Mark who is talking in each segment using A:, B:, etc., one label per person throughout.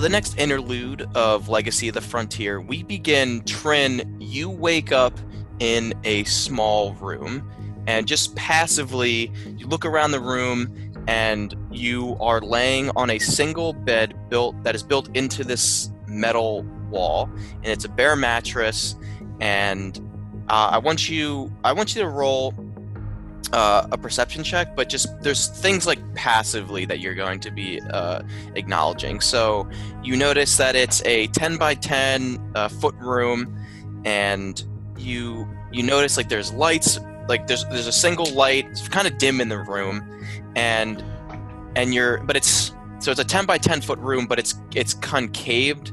A: The next interlude of Legacy of the Frontier, we begin. Trin, you wake up in a small room, and just passively, you look around the room, and you are laying on a single bed built that is built into this metal wall, and it's a bare mattress. And uh, I want you, I want you to roll uh, a perception check, but just there's things like passively that you're going to be uh, acknowledging. So you notice that it's a 10 by 10 uh, foot room, and you you notice like there's lights, like there's there's a single light, it's kind of dim in the room, and and you're but it's so it's a 10 by 10 foot room, but it's it's concaved.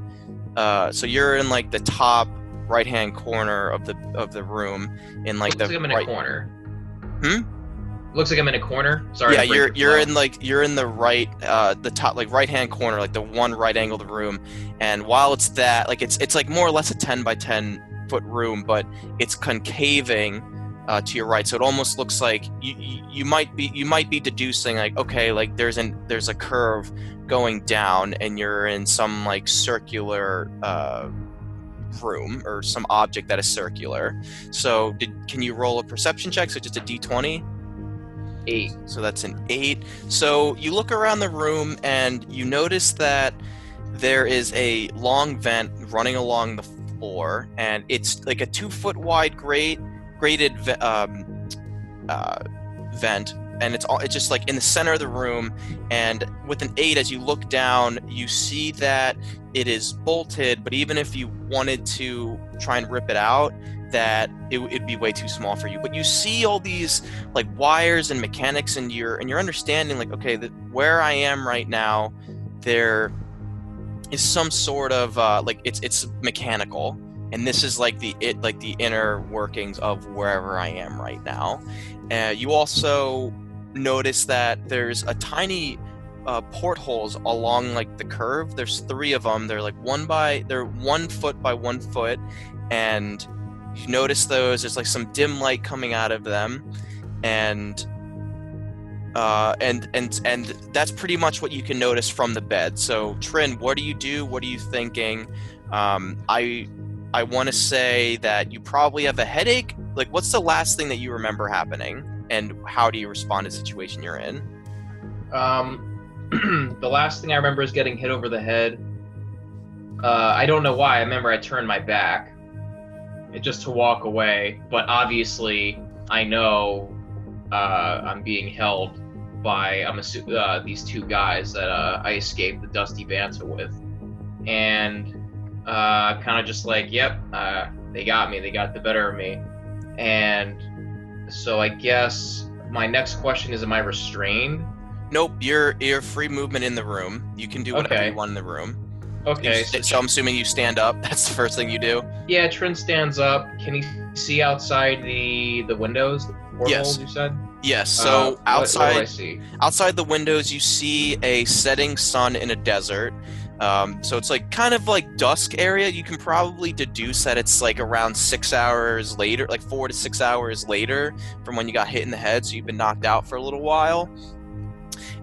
A: Uh, so you're in like the top right hand corner of the of the room in like
B: Looks
A: the
B: like I'm in
A: right,
B: a corner.
A: Hmm?
B: Looks like I'm in a corner. Sorry.
A: yeah you're you're in like you're in the right uh the top like right hand corner like the one right angle of the room and while it's that like it's it's like more or less a 10 by 10 foot room but it's concaving uh, to your right so it almost looks like you, you you might be you might be deducing like okay like there's an there's a curve going down and you're in some like circular uh room or some object that is circular so did can you roll a perception check so just a d20
B: eight.
A: so that's an eight. So you look around the room and you notice that there is a long vent running along the floor, and it's like a two foot wide grate, grated um, uh, vent, and it's all it's just like in the center of the room. And with an eight, as you look down, you see that it is bolted. But even if you wanted to try and rip it out, that it, it'd be way too small for you. But you see all these like wires and mechanics and you're and you're understanding like okay the, where i am right now there is some sort of uh, like it's it's mechanical and this is like the it like the inner workings of wherever i am right now uh, you also notice that there's a tiny uh, portholes along like the curve there's three of them they're like one by they're one foot by one foot and you notice those there's like some dim light coming out of them and uh, and and and that's pretty much what you can notice from the bed. So Trin, what do you do? What are you thinking? Um, I I want to say that you probably have a headache. Like, what's the last thing that you remember happening, and how do you respond to the situation you're in?
B: Um, the last thing I remember is getting hit over the head. Uh, I don't know why. I remember I turned my back, just to walk away. But obviously, I know uh, I'm being held by I'm assu- uh, these two guys that uh, I escaped the Dusty Bantha with, and uh, kind of just like, yep, uh, they got me. They got the better of me, and so I guess my next question is, am I restrained?
A: Nope, you're you're free movement in the room. You can do whatever
B: Okay.
A: you want in the room.
B: Okay, so
A: st- so I'm assuming you stand up. That's the first thing you do.
B: Yeah, Trent stands up. Can he see outside the the windows? The
A: Yes.
B: you said.
A: Yes.
B: Uh,
A: So
B: what- what
A: outside outside the windows you see a setting sun in a desert um, so it's like kind of like dusk area. You can probably deduce that it's like around six hours later like four to six hours later from when you got hit in the head so you've been knocked out for a little while.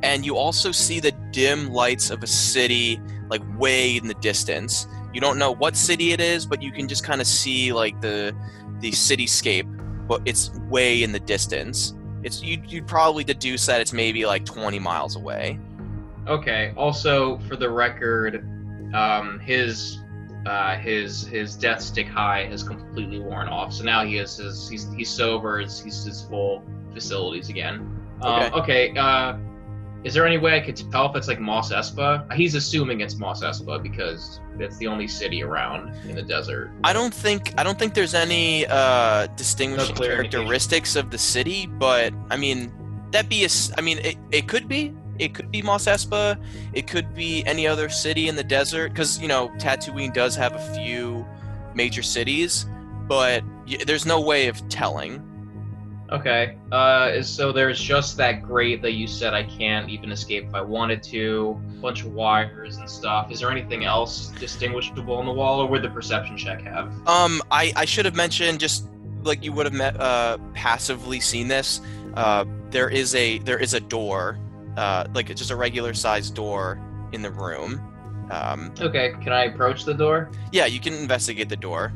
A: And you also see the dim lights of a city like way in the distance. You don't know what city it is but you can just kind of see like the the cityscape but it's way in the distance. It's you you'd probably deduce that it's maybe like 20 miles away.
B: Okay. Also, for the record, um, his uh, his his death stick high has completely worn off. So now he is his he's he's sober. It's, he's his full facilities again. Um, okay. Uh, is there any way I could tell if it's like Mos Espa? He's assuming it's Mos Espa because that's the only city around in the desert.
A: I don't think I don't think there's any uh, distinguishing
B: No
A: characteristics of the city, but I mean that be a I mean it, it could be it could be Mos Espa, it could be any other city in the desert because you know Tatooine does have a few major cities, but y- there's no way of telling.
B: Okay. Uh, so there's just that grate that you said I can't even escape if I wanted to. A Bunch of wires and stuff. Is there anything else distinguishable on the wall, or would the perception check have?
A: Um, I, I should have mentioned just like you would have met, uh, passively seen this. Uh, there is a there is a door, uh, like just a regular sized door in the room, Um,
B: Okay, can I approach the door?
A: yeah, you can investigate the door.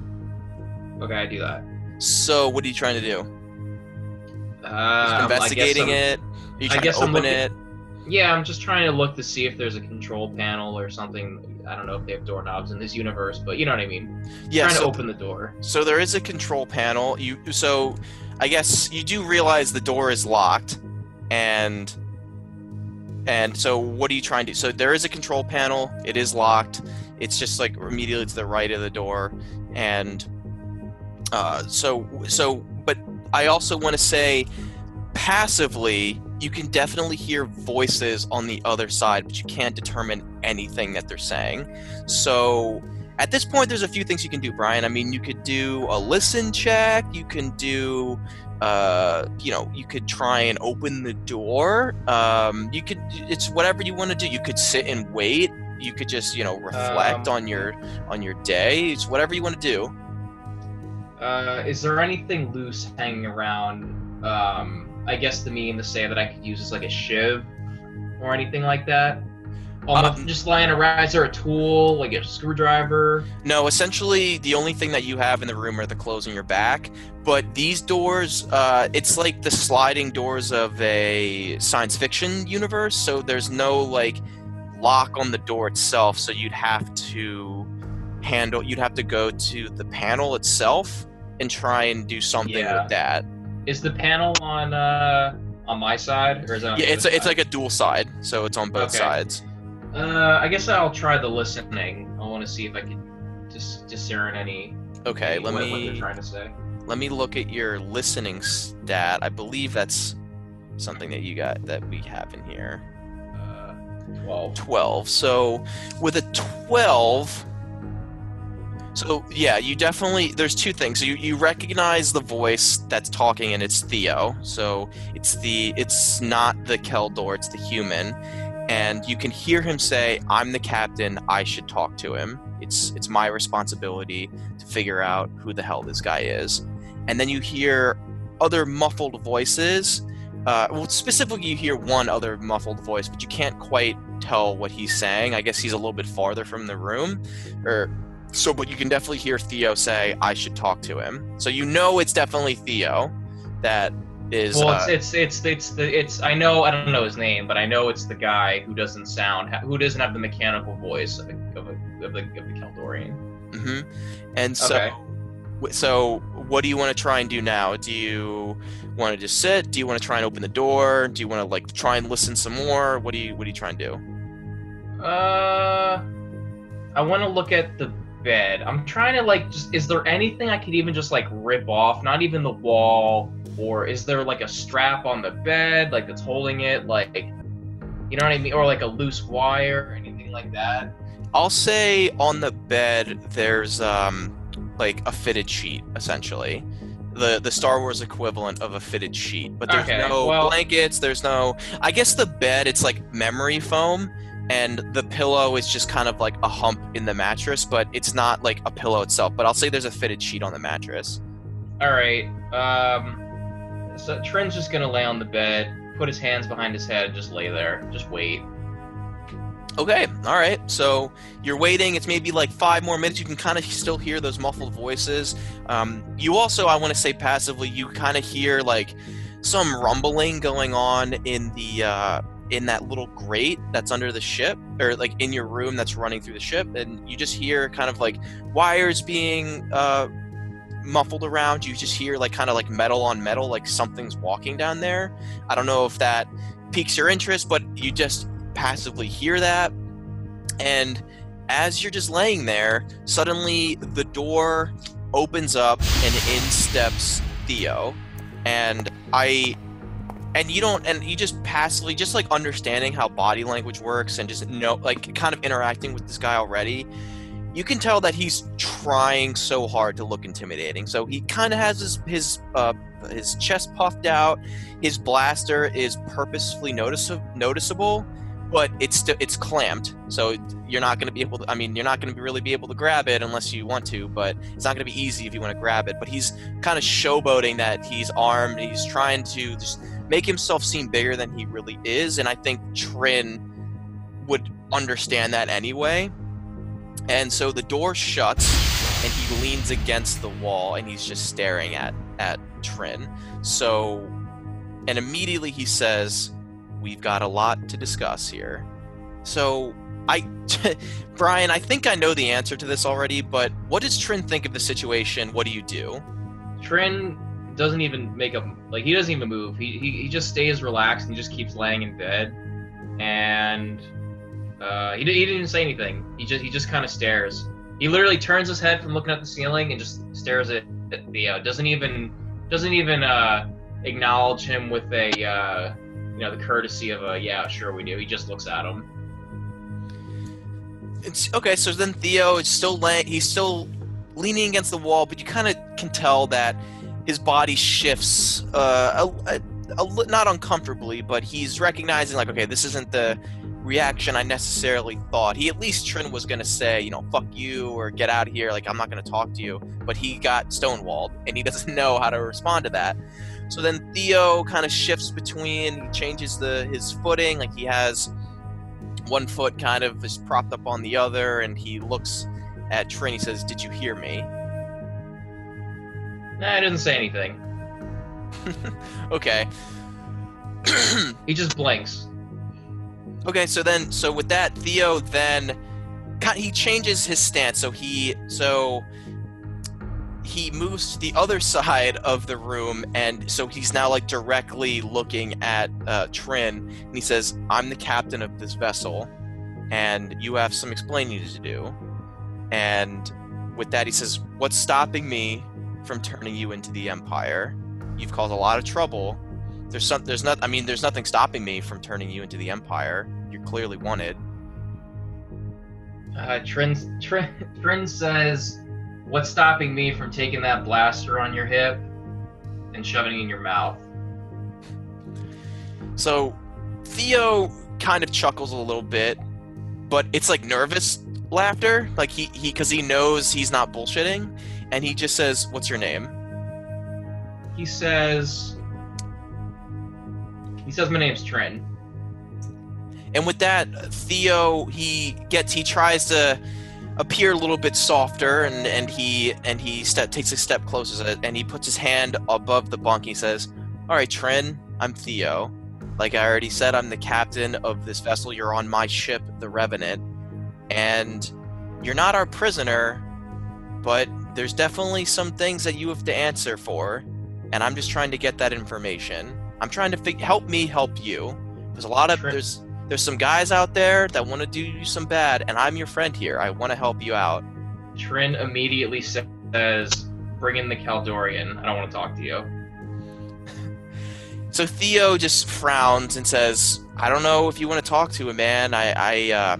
B: Okay, I do that.
A: So, what are you trying to do?
B: Uh,
A: investigating
B: I
A: it? Are you
B: I
A: trying
B: guess
A: to open
B: looking-
A: it?
B: Yeah, I'm just trying to look to see if there's a control panel or something. I don't know if they have doorknobs in this universe, but you know what I mean.
A: Yeah.
B: trying
A: So,
B: to open the door.
A: so there is a control panel. You so, I guess you do realize the door is locked, and and so what are you trying to? do? So there is a control panel. It is locked. It's just like immediately to the right of the door, and uh, so so. But I also want to say, passively, you can definitely hear voices on the other side, but you can't determine anything that they're saying. So at this point, there's a few things you can do, Brian. I mean, you could do a listen check. You can do, uh, you know, you could try and open the door. Um, you could. It's whatever you want to do. You could sit and wait. You could just, you know, reflect
B: Um,
A: on your on your day. It's whatever you want to do.
B: Uh, is there anything loose hanging around? Um, I guess the mean to say that I could use as like a shiv or anything like that.
A: Um,
B: just lying around. Is there a tool like a screwdriver?
A: No, essentially, the only thing that you have in the room are the clothes on your back. But these doors, uh, it's like the sliding doors of a science fiction universe. So there's no like lock on the door itself. So you'd have to handle. You'd have to go to the panel itself and try and do something
B: Yeah.
A: with that.
B: Is the panel on uh on my side or is it on
A: Yeah, it's
B: other
A: it's like a dual side, so it's on both
B: Okay.
A: sides.
B: Uh, I guess I'll try the listening. I want to see if I can just discern any.
A: Okay, let
B: what, what they're
A: me
B: trying to say.
A: let me look at your listening stat. I believe that's something that you got that we have in here.
B: Uh, Twelve.
A: 12. So with a 12, so yeah, you definitely there's two things. You you recognize the voice that's talking and it's Theo. So it's the it's not the Kel Dor, it's the human. And you can hear him say, "I'm the captain. I should talk to him. It's it's my responsibility to figure out who the hell this guy is." And then you hear other muffled voices uh, well, specifically, you hear one other muffled voice, but you can't quite tell what he's saying. I guess he's a little bit farther from the room, or so. But you can definitely hear Theo say, "I should talk to him." So you know it's definitely Theo. That is.
B: Well,
A: uh,
B: it's, it's it's it's the it's. I know I don't know his name, but I know it's the guy who doesn't sound who doesn't have the mechanical voice of a, of, a, of the of the Keldorian.
A: Mm-hmm. And so,
B: Okay.
A: so what do you want to try and do now? Do you want to just sit? Do you want to try and open the door? Do you want to like try and listen some more? What do you What do you try and do?
B: Uh, I want to look at the bed. I'm trying to like just. Is there anything I could even just like rip off? Not even the wall, or is there like a strap on the bed like that's holding it? Like, you know what I mean? Or like a loose wire or anything like that?
A: I'll say on the bed there's um like a fitted sheet essentially. The the Star Wars equivalent of a fitted sheet. But there's
B: Okay,
A: no
B: well-
A: blankets, there's no I guess the bed it's like memory foam and the pillow is just kind of like a hump in the mattress, but it's not like a pillow itself. But I'll say there's a fitted sheet on the mattress.
B: All right. Um, so Trin's just gonna lay on the bed, put his hands behind his head, just lay there, just wait.
A: Okay, all right. So you're waiting. It's maybe like five more minutes. You can kind of still hear those muffled voices. Um, you also, I want to say passively, you kind of hear like some rumbling going on in the uh, in that little grate that's under the ship, or like in your room that's running through the ship, and you just hear kind of like wires being uh, muffled around. You just hear like kind of like metal on metal, like something's walking down there. I don't know if that piques your interest, but you just passively hear that. And as you're just laying there, suddenly the door opens up and in steps Theo. And I and you don't and you just passively just like understanding how body language works and just know like kind of interacting with this guy already you can tell that he's trying so hard to look intimidating. So he kind of has his his uh his chest puffed out. His blaster is purposefully notice- noticeable but it's still it's clamped. So you're not going to be able to i mean you're not going to really be able to grab it unless you want to but it's not going to be easy if you want to grab it. But he's kind of showboating that he's armed he's trying to just make himself seem bigger than he really is and i think trin would understand that anyway. And so the door shuts and he leans against the wall and he's just staring at at Trin. So and immediately he says, "We've got a lot to discuss here." So I Brian, I think I know the answer to this already, but what does Trin think of the situation? What do you do?
B: Trin doesn't even make a like he doesn't even move. He he, he just stays relaxed and just keeps laying in bed, and uh, he he didn't say anything. He just he just kind of stares. He literally turns his head from looking at the ceiling and just stares at, at Theo. Doesn't even doesn't even uh, acknowledge him with a uh, you know the courtesy of a yeah sure we do. He just looks at him.
A: It's okay. So then Theo is still laying. He's still leaning against the wall, but you kind of can tell that his body shifts uh, a, a, a, not uncomfortably, but he's recognizing like, okay, this isn't the reaction I necessarily thought. He at least Trin was gonna say, you know, fuck you or get out of here, like I'm not gonna talk to you. But he got stonewalled and he doesn't know how to respond to that. So then Theo kind of shifts between, He changes the his footing, like he has one foot kind of is propped up on the other, and he looks at Trin. He says, "Did you hear me?"
B: Nah, I didn't say anything.
A: okay.
B: he just blinks.
A: Okay, so then, so with that, Theo then he changes his stance. So he so he moves to the other side of the room, and so he's now like directly looking at uh, Trin, and he says, "I'm the captain of this vessel, and you have some explaining to do." And with that, he says, "What's stopping me from turning you into the Empire? You've caused a lot of trouble. There's some, there's not. I mean, there's nothing stopping me from turning you into the Empire. You're clearly wanted."
B: Uh, Trin, Trin, Trin says What's stopping me from taking that blaster on your hip and shoving it in your mouth?
A: So Theo kind of chuckles a little bit, but it's like nervous laughter, like he he because he knows he's not bullshitting, and he just says, "What's your name?"
B: He says, "He says my name's Trin."
A: And with that, Theo he gets he tries to appear a little bit softer and, and he and he step, takes a step closer and he puts his hand above the bunk he says all right Trin i'm theo like i already said i'm the captain of this vessel you're on my ship the revenant and you're not our prisoner but there's definitely some things that you have to answer for and i'm just trying to get that information i'm trying to fig- help me help you there's a lot of Trin. there's there's some guys out there that want to do you some bad, and I'm your friend here. I want to help you out.
B: Trin immediately says, Bring in the Caldorian. I don't want to talk to you.
A: so Theo just frowns and says, I don't know if you want to talk to him, man. I, I, uh,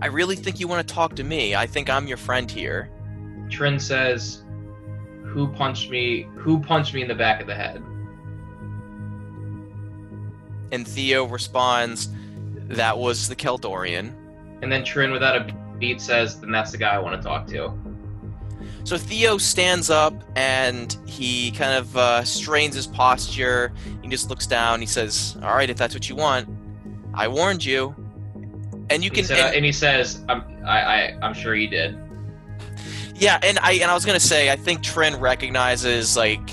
A: I really think you want to talk to me. I think I'm your friend here.
B: Trin says, Who punched me? Who punched me in the back of the head?
A: And Theo responds, That was the Kaldorian.
B: And then Trin, without a beat, says, Then that's the guy I want to talk to.
A: So Theo stands up and he kind of uh, strains his posture. He just looks down. He says, "All right, if that's what you want, I warned you." And you can.
B: He said, and, and, he says, "I'm, I, I, I'm sure you did."
A: Yeah, and I and I was gonna say, I think Trin recognizes like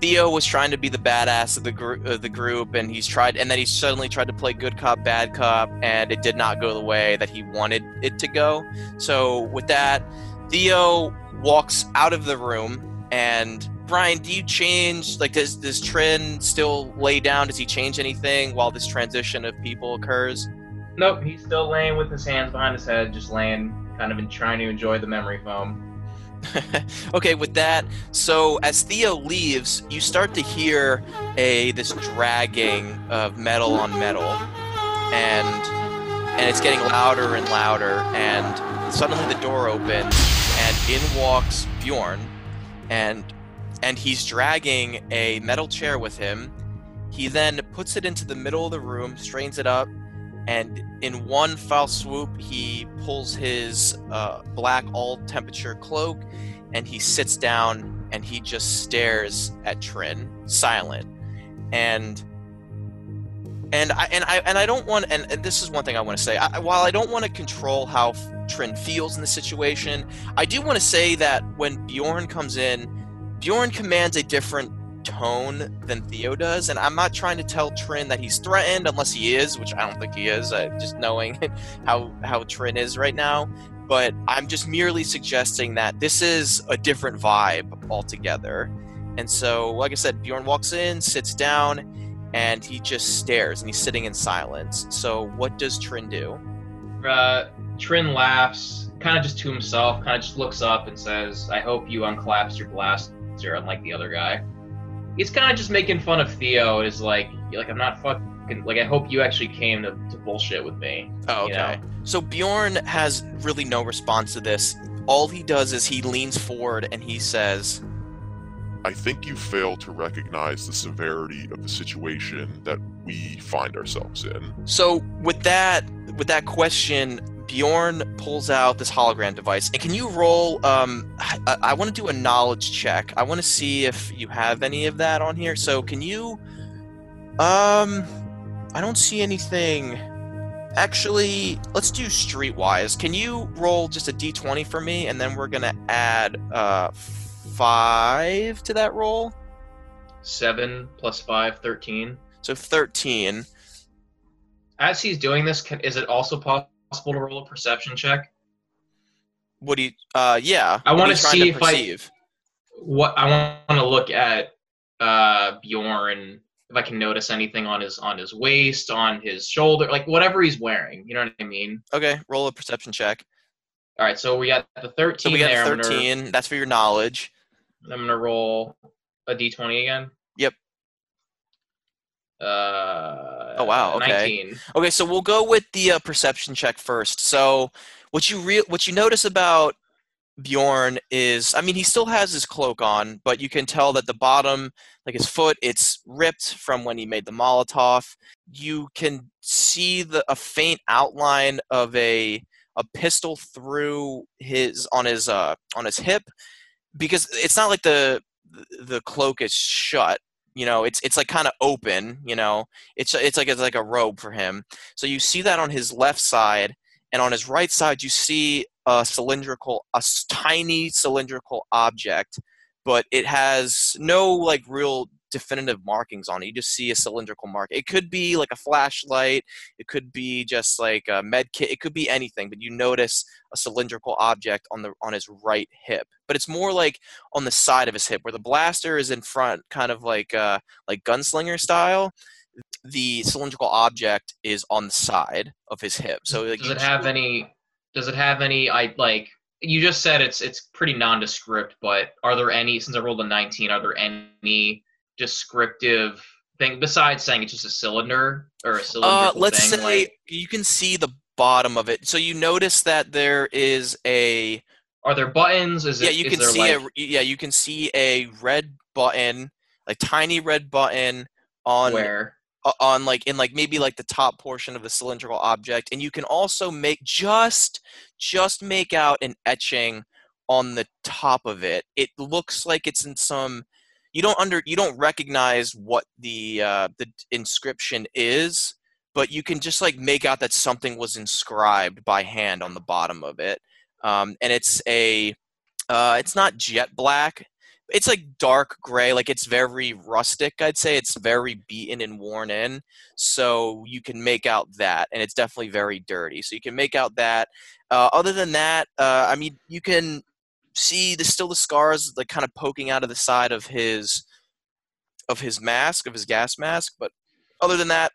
A: Theo was trying to be the badass of the group, the group, and he's tried, and then he suddenly tried to play good cop, bad cop, and it did not go the way that he wanted it to go. So with that, Theo walks out of the room, and Brian, do you change? Like, does does Trin still lay down? Does he change anything while this transition of people occurs?
B: Nope, he's still laying with his hands behind his head, just laying, kind of in, trying to enjoy the memory foam.
A: okay, with that, so as Theo leaves, you start to hear a this dragging of metal on metal, and and it's getting louder and louder, and suddenly the door opens, and in walks Bjorn, and and he's dragging a metal chair with him. He then puts it into the middle of the room, strains it up, and in one foul swoop, he pulls his uh, black all temperature cloak and he sits down and he just stares at Trin, silent. And And I and I and I don't want and, and this is one thing I want to say. I, while I don't want to control how Trin feels in the situation, I do want to say that when Bjorn comes in, Bjorn commands a different tone than Theo does, and I'm not trying to tell Trin that he's threatened unless he is, which I don't think he is. Uh, just knowing how how Trin is right now, but I'm just merely suggesting that this is a different vibe altogether. And so, like I said, Bjorn walks in, sits down, and he just stares and he's sitting in silence. So, what does Trin do?
B: Uh, Trin laughs, kind of just to himself, kind of just looks up and says, I hope you unclaps your blaster, unlike the other guy. He's kind of just making fun of Theo. Is like, like I'm not fucking like. I hope you actually came to, to bullshit with me.
A: Oh, okay. You know? So Bjorn has really no response to this. All he does is he leans forward and he says,
C: I think you fail to recognize the severity of the situation that we find ourselves in.
A: So with that with that question, Bjorn pulls out this hologram device. And can you roll um I, I want to do a knowledge check. I want to see if you have any of that on here. So can you um I don't see anything Actually, let's do streetwise. Can you roll just a d20 for me and then we're going to add uh five to that roll.
B: Seven plus five, 13.
A: So 13.
B: As he's doing this, can, is it also possible to roll a perception check?
A: What do you, uh, yeah.
B: I want to see if perceive? I, what, I want to look at, uh, Bjorn, if I can notice anything on his, on his waist, on his shoulder, like whatever he's wearing, you know what I mean?
A: Okay, roll a perception check.
B: All right, so we got the 13
A: so we got
B: there.
A: 13, gonna... that's for your knowledge.
B: I'm gonna roll a d20 again. Uh,
A: oh wow. Okay.
B: 19.
A: Okay, so we'll go with the uh, perception check first. So what you re- what you notice about Bjorn is, I mean, he still has his cloak on, but you can tell that the bottom, like his foot, it's ripped from when he made the Molotov. You can see the a faint outline of a a pistol through his on his uh on his hip because it's not like the the cloak is shut you know it's it's like kind of open you know it's it's like it's like a robe for him. So you see that on his left side and on his right side you see a cylindrical a tiny cylindrical object but it has no like real definitive markings on it. You just see a cylindrical mark. It could be like a flashlight. It could be just like a med kit. It could be anything, but you notice a cylindrical object on the on his right hip. But it's more like on the side of his hip, where the blaster is in front, kind of like uh, like gunslinger style. The cylindrical object is on the side of his hip. So like,
B: does it have any? Does it have any? I like you just said it's it's pretty nondescript, but are there any? Since I rolled a 19, are there any descriptive thing besides saying it's just a cylinder or a cylinder? Uh,
A: let's
B: thing,
A: say
B: like,
A: you can see the bottom of it. So you notice that there is a.
B: Are there buttons? Is
A: yeah,
B: it,
A: you can see
B: like...
A: a yeah you can see a red button, like tiny red button on
B: where
A: on like in like maybe like the top portion of the cylindrical object and you can also make just just make out an etching on the top of it it looks like it's in some you don't under you don't recognize what the uh, the inscription is, but you can just like make out that something was inscribed by hand on the bottom of it, um, and it's a uh, it's not jet black. It's like dark gray, like it's very rustic. I'd say it's very beaten and worn in, so you can make out that, and it's definitely very dirty. So you can make out that. Uh, other than that, uh, I mean, you can see the still the scars like kind of poking out of the side of his of his mask of his gas mask but other than that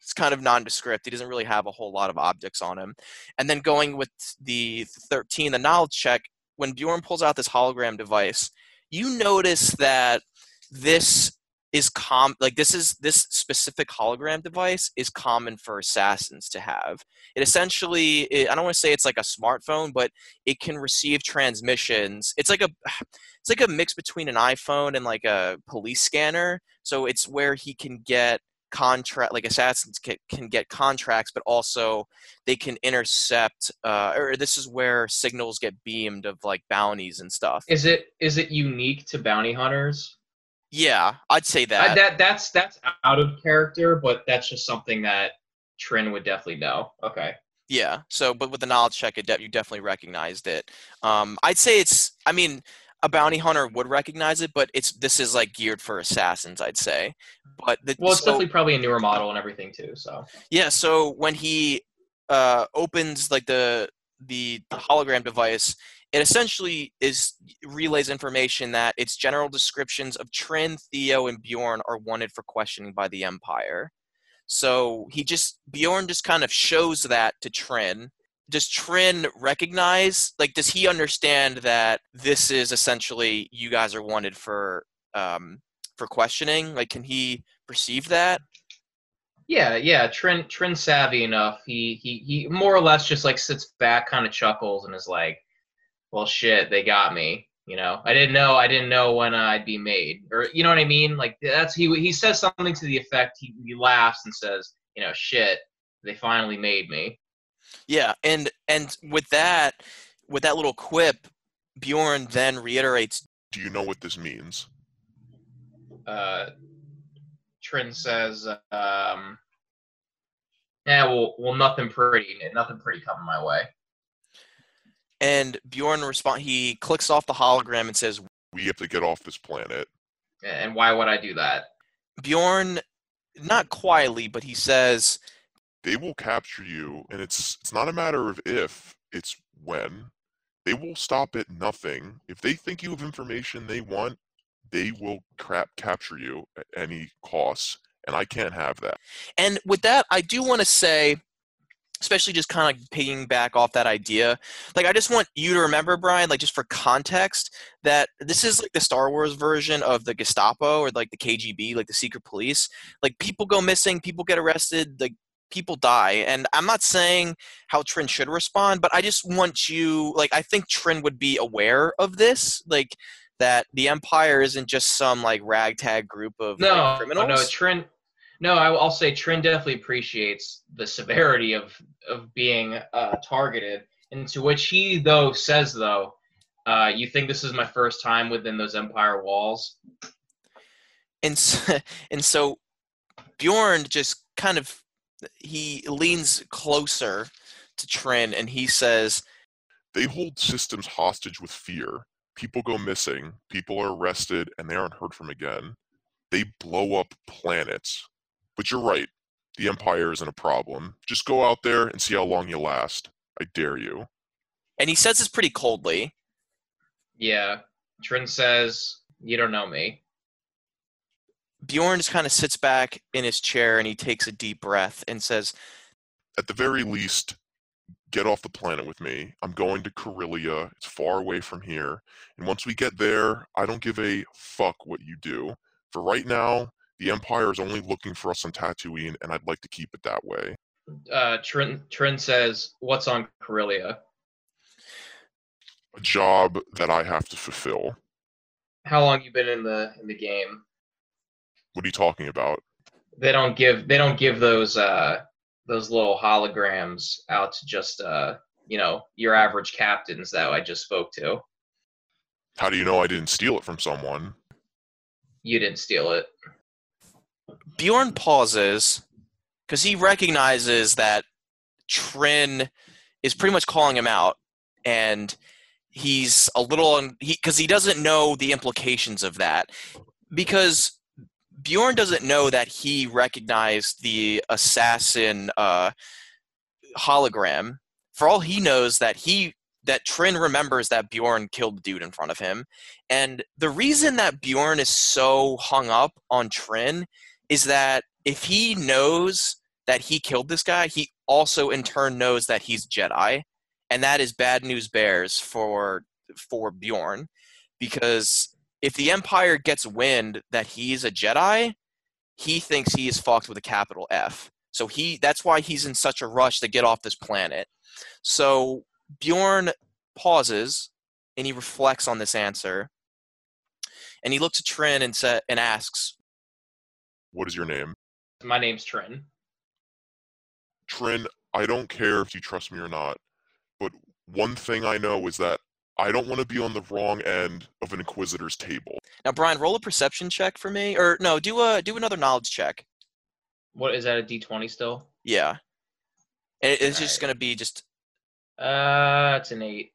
A: it's kind of nondescript. He doesn't really have a whole lot of objects on him. And then going with the 13 the knowledge check when bjorn pulls out this hologram device you notice that this is com like this is this specific hologram device is common for assassins to have. It essentially it, i don't want to say it's like a smartphone but it can receive transmissions. It's like a it's like a mix between an iphone and like a police scanner. So it's where he can get contract like assassins can, can get contracts but also they can intercept uh, or this is where signals get beamed of like bounties and stuff.
B: Is it is it unique to bounty hunters
A: Yeah, I'd say that.
B: I, that that's that's out of character, but that's just something that Trin would definitely know. Okay.
A: Yeah. So, but with the knowledge check, it de- you definitely recognized it. Um, I'd say it's. I mean, a bounty hunter would recognize it, but it's this is like geared for assassins. I'd say. But the,
B: Well, it's
A: so-
B: definitely probably a newer model and everything too. So
A: Yeah, so when he uh, opens like the the hologram device, it essentially is relays information that its general descriptions of Trin, Theo, and Bjorn are wanted for questioning by the Empire. So he just Bjorn just kind of shows that to Trin. Does Trin recognize? Like, does he understand that this is essentially you guys are wanted for um, for questioning? Like, can he perceive that?
B: yeah, yeah, Trin Trin savvy enough. He he he more or less just like sits back, kind of chuckles, and is like, "Well, shit, they got me." You know, I didn't know. I didn't know when I'd be made, or you know what I mean. Like that's he he says something to the effect. He, he laughs and says, "You know, shit, they finally made me."
A: Yeah, and and with that, with that little quip, Bjorn then reiterates,
C: Do you know what this means?
B: uh, Trin says, um, "Yeah, well, well, nothing pretty, nothing pretty coming my way."
A: And Bjorn respond. He clicks off the hologram and says,
C: We have to get off this planet.
B: And why would I do that?
A: Bjorn, not quietly, but he says,
C: They will capture you, and it's it's not a matter of if, it's when. They will stop at nothing. If they think you have information they want, they will crap capture you at any cost, and I can't have that.
A: and with that, I do want to say. Especially just kind of piggying back off that idea. Like, I just want you to remember, Brian, like, just for context, that this is like the Star Wars version of the Gestapo or like the KGB, like the secret police. Like, people go missing, people get arrested, like, people die. And I'm not saying how Trin should respond, but I just want you, like, I think Trin would be aware of this, like, that the Empire isn't just some like ragtag group of like,
B: No,
A: criminals.
B: no, Trin. No, I, I'll say Trin definitely appreciates the severity of of being uh, targeted. And to which he though says though, uh, you think this is my first time within those Empire walls?
A: and so, and so Bjorn just kind of he leans closer to Trin and he says,
C: They hold systems hostage with fear. People go missing, people are arrested, and they aren't heard from again. They blow up planets. But you're right, the Empire isn't a problem. Just go out there and see how long you last. I dare you.
A: and he says this pretty coldly.
B: Yeah. Trin says, "You don't know me."
A: Bjorn just kind of sits back in his chair and he takes a deep breath and says,
C: At the very least, get off the planet with me. I'm going to Corellia. It's far away from here. And once we get there, I don't give a fuck what you do. For right now, the Empire is only looking for us on Tatooine, and I'd like to keep it that way.
B: Uh, Trin Trin says, "What's on Corellia?"
C: A job that I have to fulfill.
B: How long you been in the in the game?
C: What are you talking about?
B: They don't give they don't give those uh those little holograms out to just uh you know your average captains that I just spoke to.
C: How do you know I didn't steal it from someone?
B: You didn't steal it.
A: Bjorn pauses because he recognizes that Trin is pretty much calling him out, and he's a little un- he because he doesn't know the implications of that because Bjorn doesn't know that he recognized the assassin uh, hologram. For all he knows, that he that Trin remembers that Bjorn killed the dude in front of him, and the reason that Bjorn is so hung up on Trin is that if he knows that he killed this guy, he also in turn knows that he's Jedi, and that is bad news bears for for Bjorn, because if the Empire gets wind that he's a Jedi, he thinks he is fucked with a capital F. So he that's why he's in such a rush to get off this planet. So Bjorn pauses and he reflects on this answer, and he looks at Trin and sa- and asks,
C: What is your name?
B: My name's Trin.
C: Trin, I don't care if you trust me or not, but one thing I know is that I don't want to be on the wrong end of an Inquisitor's table.
A: Now, Brian, roll a perception check for me, or no, do a do another knowledge check.
B: What is that? A D twenty still?
A: Yeah, and it- it's just
B: Alright.
A: gonna be just
B: Uh, it's an eight.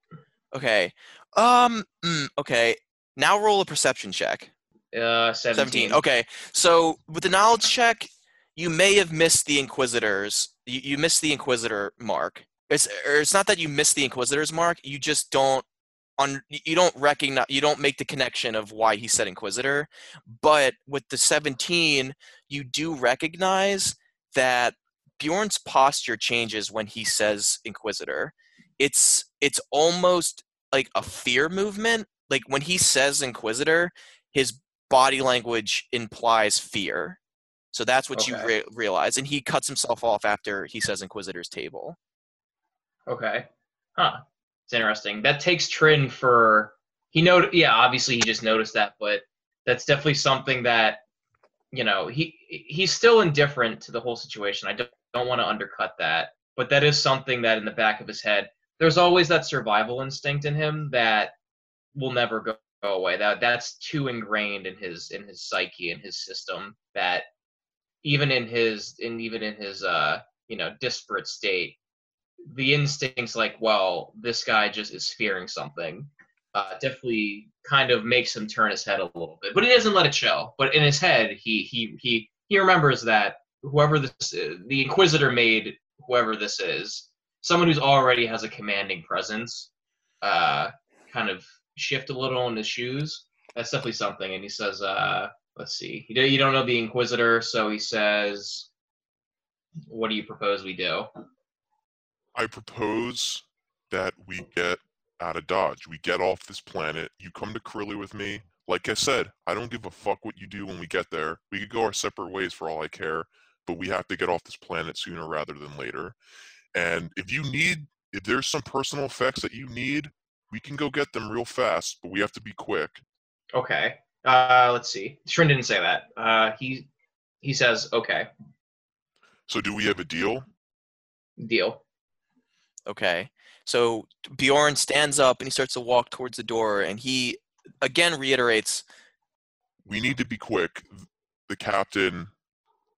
A: okay. Um, mm, okay. Now roll a perception check.
B: Uh, seventeen.
A: 17. Okay. So with the knowledge check, you may have missed the Inquisitors. You, you missed the Inquisitor mark. It's it's not that you missed the Inquisitor's mark. You just don't on you don't recognize you don't make the connection of why he said Inquisitor. But with the 17, you do recognize that Bjorn's posture changes when he says Inquisitor. It's it's almost like a fear movement. Like when he says Inquisitor, his body language implies fear. So that's what you re- realize. And he cuts himself off after he says Inquisitor's table.
B: Okay. Huh. It's interesting. That takes Trin for he know yeah, obviously he just noticed that, but that's definitely something that you know, he he's still indifferent to the whole situation. I don't, don't want to undercut that, but that is something that in the back of his head, there's always that survival instinct in him that will never go away. That that's too ingrained in his in his psyche in his system that even in his in even in his uh you know disparate state the instincts like well this guy just is fearing something uh, definitely kind of makes him turn his head a little bit but he doesn't let it show but in his head he he he he remembers that whoever this uh, the inquisitor made whoever this is someone who's already has a commanding presence uh kind of shift a little in his shoes that's definitely something and he says uh let's see you don't, know the inquisitor so he says what do you propose we do
C: I propose that we get out of Dodge. We get off this planet. You come to Corellia with me. Like I said, I don't give a fuck what you do when we get there. We could go our separate ways for all I care, but we have to get off this planet sooner rather than later. And if you need, if there's some personal effects that you need, we can go get them real fast, but we have to be quick.
B: Okay. Uh, let's see. Trin didn't say that. Uh, he he says, "Okay,
C: So do we have a deal?
B: deal."
A: Okay. So Bjorn stands up and he starts to walk towards the door and he again reiterates
C: we need to be quick. The captain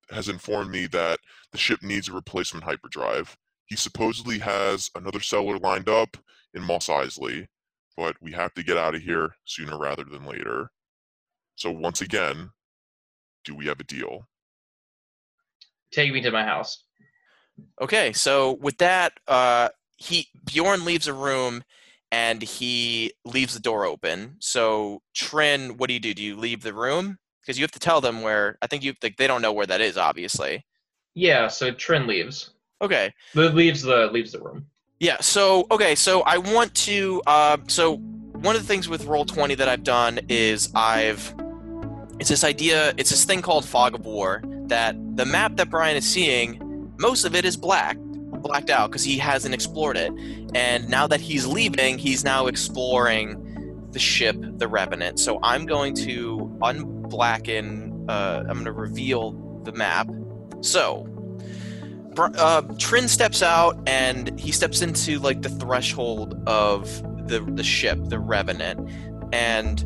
C: has informed me that the ship needs a replacement hyperdrive. He supposedly has another seller lined up in Mos Eisley, but we have to get out of here sooner rather than later. So once again, do we have a deal?
B: Take me to my house.
A: Okay, so with that, uh, he Bjorn leaves a room and he leaves the door open. So Trin, what do you do? Do you leave the room? Because you have to tell them where. I think you like they don't know where that is, obviously.
B: Yeah. So Trin leaves.
A: Okay,
B: Le- Leaves the leaves the room.
A: Yeah. So okay, so I want to. Uh, so one of the things with Roll Twenty that I've done is I've it's this idea. It's this thing called Fog of War that the map that Brian is seeing, most of it is black, blacked out because he hasn't explored it. And now that he's leaving, he's now exploring the ship, the Revenant. So I'm going to unblacken. Uh, I'm going to reveal the map. So. Uh, Trin steps out and he steps into like the threshold of the the ship, the Revenant, and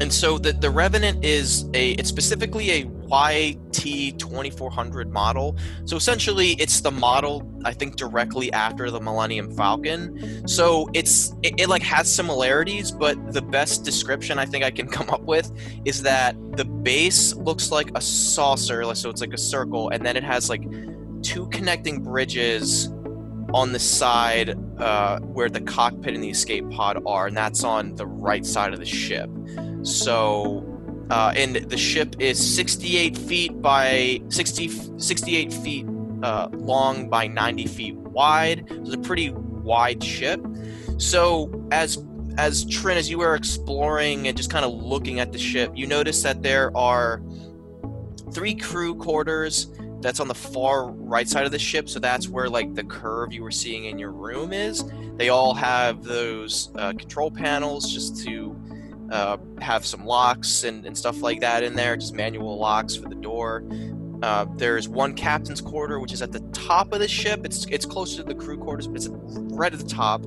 A: and so the the Revenant is a it's specifically a YT 2400 model. So essentially, it's the model I think directly after the Millennium Falcon. So it's it, it like has similarities, but the best description I think I can come up with is that the base looks like a saucer, so it's like a circle, and then it has like two connecting bridges on the side uh, where the cockpit and the escape pod are, and that's on the right side of the ship. So, uh, and the ship is 68 feet by 60, 68 feet uh, long by 90 feet wide. It's a pretty wide ship. So as as Trin, as you were exploring and just kind of looking at the ship, you notice that there are three crew quarters that's on the far right side of the ship. So that's where like the curve you were seeing in your room is. They all have those uh, control panels just to uh, have some locks and, and stuff like that in there, just manual locks for the door. Uh, there's one captain's quarter, which is at the top of the ship. It's it's closer to the crew quarters, but it's right at the top.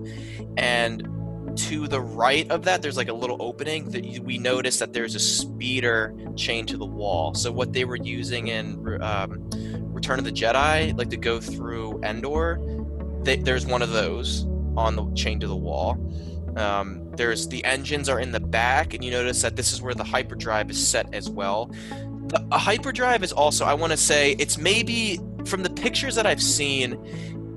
A: And to the right of that, there's like a little opening that we noticed that there's a speeder chained to the wall. So what they were using in um, Return of the Jedi, like to go through Endor, they, there's one of those on the chain to the wall. Um, there's the engines are in the back, and you notice that this is where the hyperdrive is set as well. The, a hyperdrive is also, I want to say, it's maybe from the pictures that I've seen,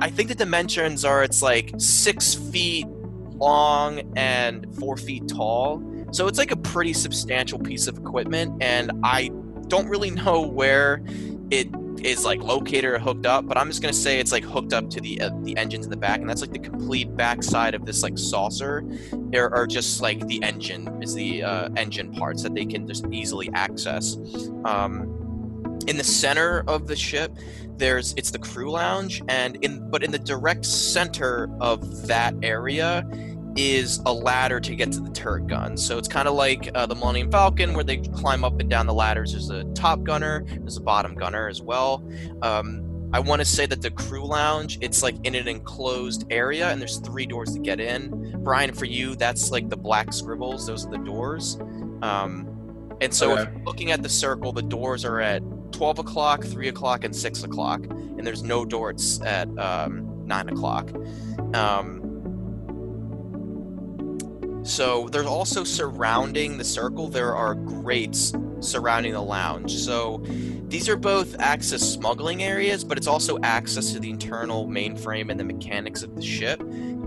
A: I think the dimensions are it's like six feet long and four feet tall. So it's like a pretty substantial piece of equipment, and I don't really know where it is like located or hooked up, but I'm just gonna say it's like hooked up to the uh, the engines in the back, and that's like the complete backside of this like saucer, or, or just like the engine is the uh, engine parts that they can just easily access. Um, in the center of the ship, there's it's the crew lounge, and in but in the direct center of that area is a ladder to get to the turret gun. So it's kind of like uh, the Millennium Falcon, where they climb up and down the ladders. There's a top gunner, there's a bottom gunner as well. Um, I want to say that the crew lounge, it's like in an enclosed area, and there's three doors to get in. Brian, for you, that's like the black scribbles; those are the doors. Um, and so,
B: Okay.
A: if looking at the circle, the doors are at 12 o'clock, 3 o'clock, and 6 o'clock, and there's no doors at um, 9 o'clock. Um, so there's also surrounding the circle, there are grates surrounding the lounge. So these are both access smuggling areas, but it's also access to the internal mainframe and the mechanics of the ship.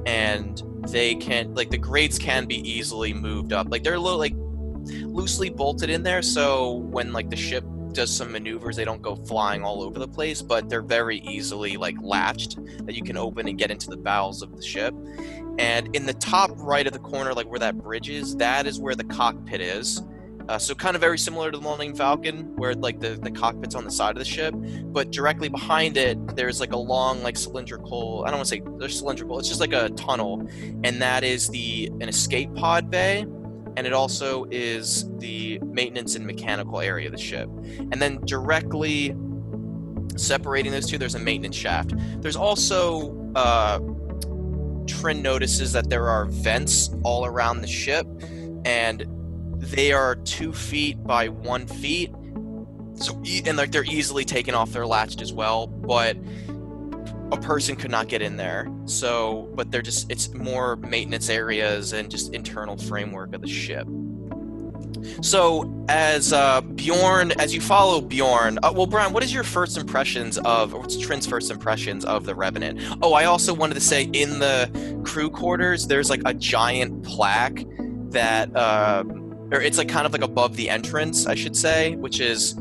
A: And they can, like, the grates can be easily moved up. Like, they're a little, like, loosely bolted in there, so when, like, the ship does some maneuvers, they don't go flying all over the place, but they're very easily, like, latched that you can open and get into the bowels of the ship. And in the top right of the corner, like where that bridge is, that is where the cockpit is. Uh, so kind of very similar to the Millennium Falcon, where like the, the cockpit's on the side of the ship, but directly behind it, there's like a long like cylindrical. I don't want to say they're cylindrical. It's just like a tunnel, and that is the an escape pod bay, and it also is the maintenance and mechanical area of the ship. And then directly separating those two, there's a maintenance shaft. There's also uh, Trin notices that there are vents all around the ship, and they are two feet by one feet. So, and like they're easily taken off their latched as well, but a person could not get in there. So, but they're just it's more maintenance areas and just internal framework of the ship. So, as uh, Bjorn, as you follow Bjorn, uh, well, Brian, what is your first impressions of, or what's Trin's first impressions of the Revenant? Oh, I also wanted to say in the crew quarters, there's like a giant plaque that, uh, or it's like kind of like above the entrance, I should say, which is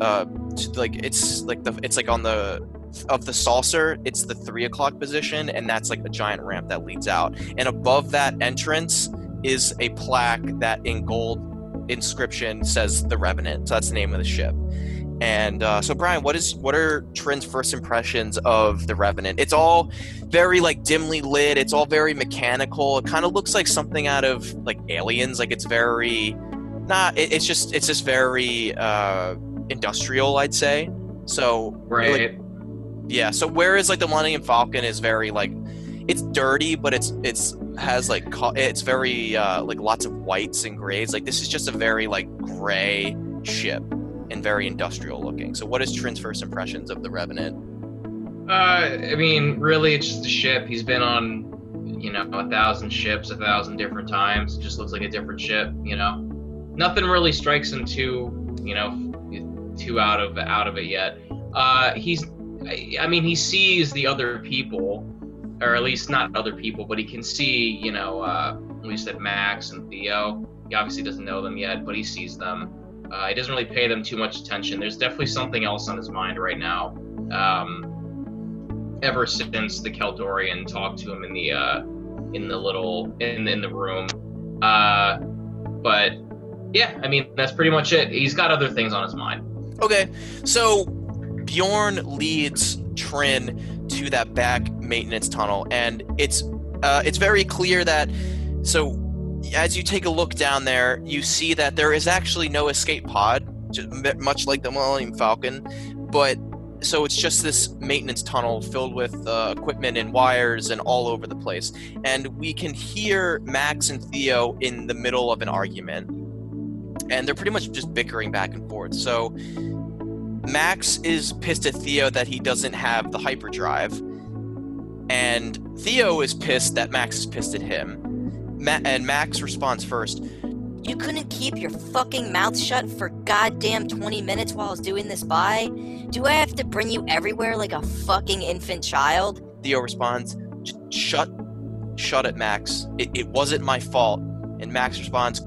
A: uh, like it's like the it's like on the of the saucer, it's the three o'clock position, and that's like a giant ramp that leads out. And above that entrance is a plaque that in gold inscription says the Revenant. So that's the name of the ship. And uh, so, Brian, what is what are Trin's first impressions of the Revenant? It's all very like dimly lit. It's all very mechanical. It kind of looks like something out of like Aliens. Like it's very not. It, it's just it's just very uh, industrial, I'd say. So
B: Right.
A: like, yeah. So whereas like the Millennium Falcon is very like it's dirty, but it's it's has like it's very uh, like lots of whites and grays. Like this is just a very like gray ship and very industrial looking. So what is Trin's first impressions of the Revenant?
B: Uh, I mean, really, it's just a ship. He's been on, you know, a thousand ships, a thousand different times. It just looks like a different ship. You know, nothing really strikes him too, you know, too out of out of it yet. Uh, he's, I, mean, he sees the other people, or at least not other people, but he can see, you know, uh, we said Max and Theo. He obviously doesn't know them yet, but he sees them. Uh, he doesn't really pay them too much attention. There's definitely something else on his mind right now. Um, ever since the Kel Dorian talked to him in the uh, in the little in in the room. Uh, but yeah, I mean that's pretty much it. He's got other things on his mind.
A: Okay, so Bjorn leads Trin to that back maintenance tunnel, and it's uh, it's very clear that so as you take a look down there, you see that there is actually no escape pod, much like the Millennium Falcon, but so it's just this maintenance tunnel filled with uh, equipment and wires and all over the place. And we can hear Max and Theo in the middle of an argument, and they're pretty much just bickering back and forth. So Max is pissed at Theo that he doesn't have the hyperdrive, and Theo is pissed that Max is pissed at him. Ma- and Max responds first.
D: You couldn't keep your fucking mouth shut for goddamn 20 minutes while I was doing this by? Do I have to bring you everywhere like a fucking infant child?
A: Theo responds, "Shut, shut it, Max. It, it wasn't my fault." And Max responds,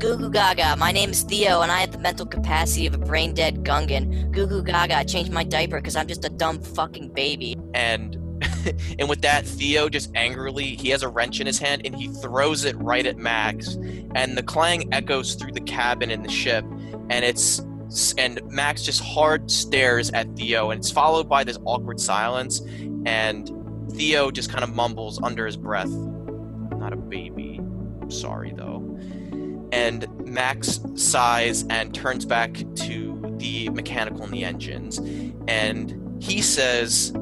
D: Goo goo gaga, my name is Theo and I have the mental capacity of a brain dead Gungan. Goo goo gaga, I changed my diaper because I'm just a dumb fucking baby.
A: and and with that, Theo just angrily he has a wrench in his hand and he throws it right at Max, and the clang echoes through the cabin in the ship, and it's and Max just hard stares at Theo, and it's followed by this awkward silence, and Theo just kind of mumbles under his breath, "Not a baby. I'm sorry though." And Max sighs and turns back to the mechanical and the engines, and he says,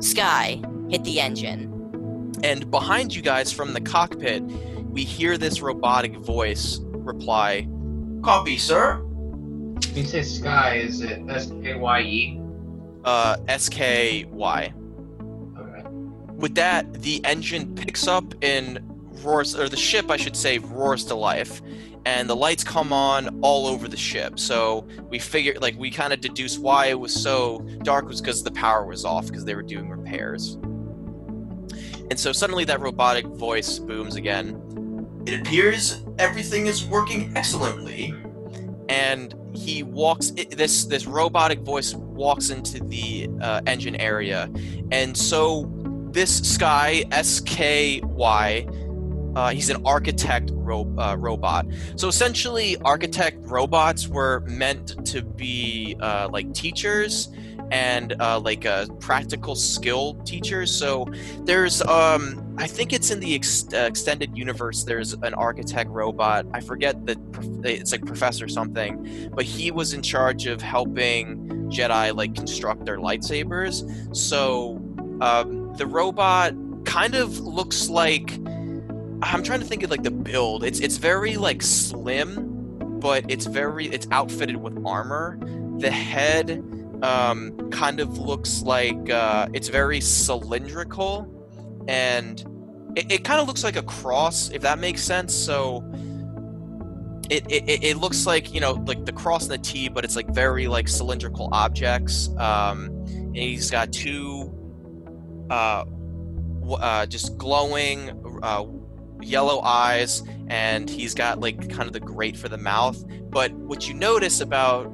D: Sky, hit the engine.
A: And behind you guys from the cockpit, we hear this robotic voice reply, Copy, sir.
B: When you say sky, is it S K Y E?
A: Uh, SKY.
B: Okay.
A: With that, the engine picks up and roars, or the ship, I should say, roars to life. And the lights come on all over the ship. So we figured, like, we kind of deduced why it was so dark was because the power was off, because they were doing repairs. And so suddenly that robotic voice booms again. It appears everything is working excellently. And he walks. this this robotic voice walks into the uh, engine area, and so this Sky S K Y. Uh, he's an architect ro- uh, robot. So essentially, architect robots were meant to be uh, like teachers and uh, like uh, practical skill teachers. So there's, um, I think it's in the ex- uh, extended universe. There's an architect robot. I forget the. prof- It's like professor something, but he was in charge of helping Jedi like construct their lightsabers. So um, the robot kind of looks like. I'm trying to think of like the build. It's it's very like slim, but it's very it's outfitted with armor. The head um, kind of looks like uh, it's very cylindrical, and it, it kind of looks like a cross, if that makes sense. So it, it, it- looks like you know like the cross and the T, but it's like very like cylindrical objects. Um, and he's got two uh, uh, just glowing uh, yellow eyes, and he's got like kind of the grate for the mouth. But what you notice about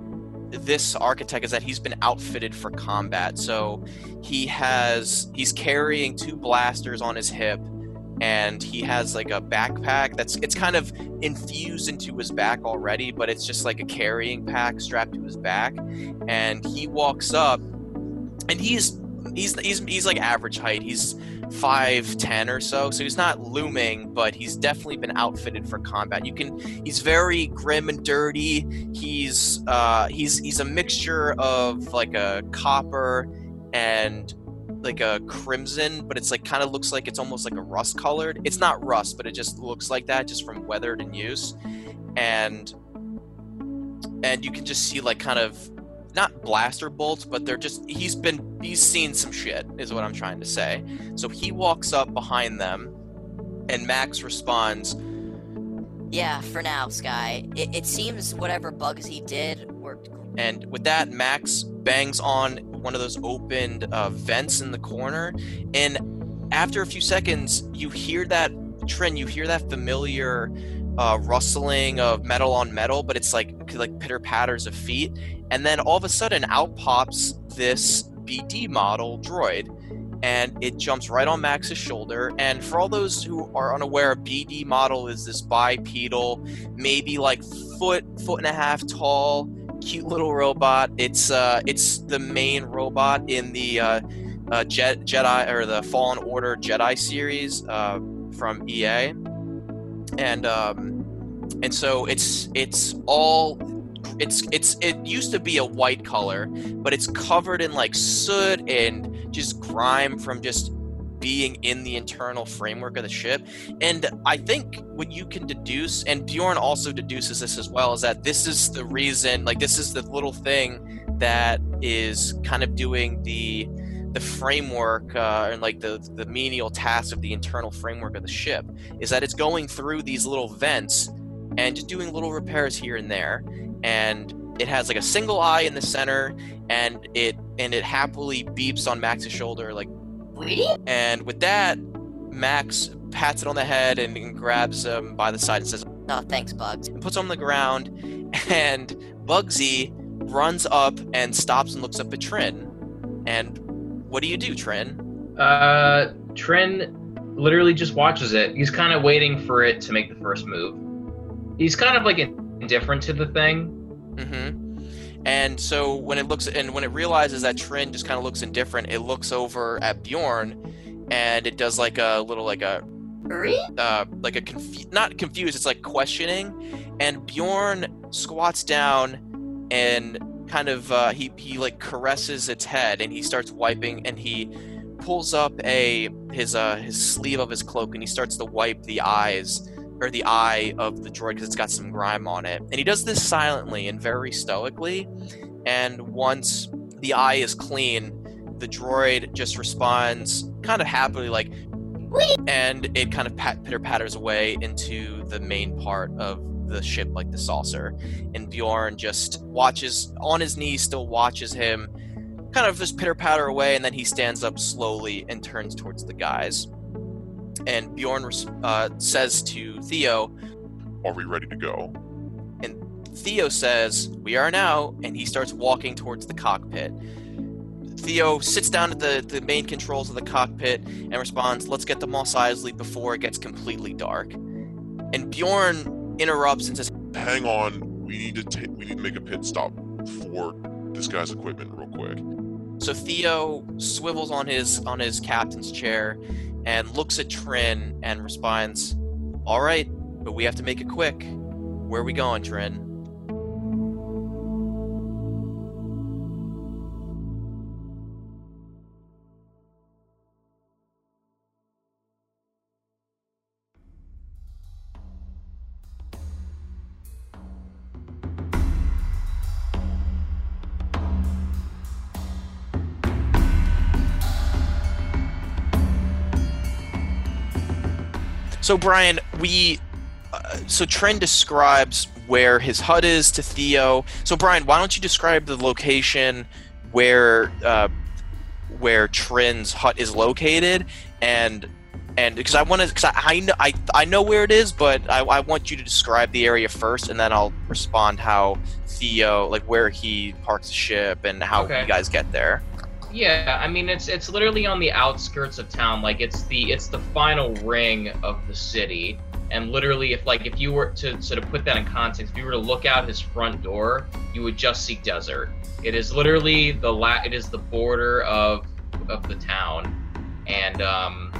A: this architect is that he's been outfitted for combat. So he has he's carrying two blasters on his hip and he has like a backpack that's it's kind of infused into his back already, but it's just like a carrying pack strapped to his back. And he walks up and he's he's he's he's like average height. He's five ten or so, so he's not looming, but he's definitely been outfitted for combat. You can he's very grim and dirty. He's uh he's he's a mixture of like a copper and like a crimson, but it's like kind of looks like it's almost like a rust colored. It's not rust, but it just looks like that just from weathered and use. And and you can just see like kind of not blaster bolts, but they're just he's been he's seen some shit is what I'm trying to say. So he walks up behind them and Max responds,
D: Yeah, for now, Sky. It, it seems whatever bugs he did worked.
A: and with that Max bangs on one of those opened uh, vents in the corner and after a few seconds you hear that Trin, you hear that familiar uh, rustling of metal on metal, but it's like like pitter patters of feet, and then all of a sudden out pops this BD model droid, and it jumps right on Max's shoulder. And for all those who are unaware, a BD model is this bipedal, maybe like foot foot and a half tall, cute little robot. It's uh it's the main robot in the uh, uh, Je- Jedi or the Fallen Order Jedi series uh, from EA, and um, and so it's it's all it's it's it used to be a white color, but it's covered in like soot and just grime from just being in the internal framework of the ship. And I think what you can deduce, and Bjorn also deduces this as well, is that this is the reason, like this is the little thing that is kind of doing the the framework uh, and like the the menial tasks of the internal framework of the ship is that it's going through these little vents and just doing little repairs here and there and it has like a single eye in the center and it and it happily beeps on max's shoulder like Really? and with that max pats it on the head and, and grabs him by the side and says
D: Oh, thanks, Bugs.
A: and puts him on the ground and bugsy runs up and stops and looks up at trin and what do you do trin
B: Uh, Trin literally just watches it. He's kind of waiting for it to make the first move. He's kind of like indifferent to the thing.
A: Mm-hmm. And so when it looks and when it realizes that Trin just kind of looks indifferent, it looks over at Bjorn, and it does like a little like a uh, like a confu- not confused. It's like questioning, and Bjorn squats down and kind of uh, he he like caresses its head, and he starts wiping, and he pulls up a his uh his sleeve of his cloak, and he starts to wipe the eyes or the eye of the droid because it's got some grime on it. And he does this silently and very stoically. And once the eye is clean, the droid just responds kind of happily, like, and it kind of pat- pitter patters away into the main part of the ship, like the saucer. And Bjorn just watches on his knees, still watches him kind of just pitter patter away, and then he stands up slowly and turns towards the guys. And Bjorn uh, says to Theo,
C: Are we ready to go?
A: And Theo says, We are now, and he starts walking towards the cockpit. Theo sits down at the, the main controls of the cockpit and responds, Let's get to Mos Eisley before it gets completely dark. And Bjorn interrupts and says,
C: Hang on, we need to ta- we need to make a pit stop for this guy's equipment real quick.
A: So Theo swivels on his on his captain's chair and looks at Trin and responds, All right, but we have to make it quick. Where are we going, Trin? So Brian, we uh, so Trin describes where his hut is to Theo. So Brian, why don't you describe the location where uh, where Trin's hut is located and and because I want to because I, I know I, I know where it is, but I, I want you to describe the area first, and then I'll respond how Theo like where he parks the ship and how
B: Okay.
A: you guys get there.
B: Yeah, I mean it's it's literally on the outskirts of town. Like it's the it's the final ring of the city. And literally, if like if you were to sort of put that in context, if you were to look out his front door, you would just see desert. It is literally the la- it is the border of of the town, and um,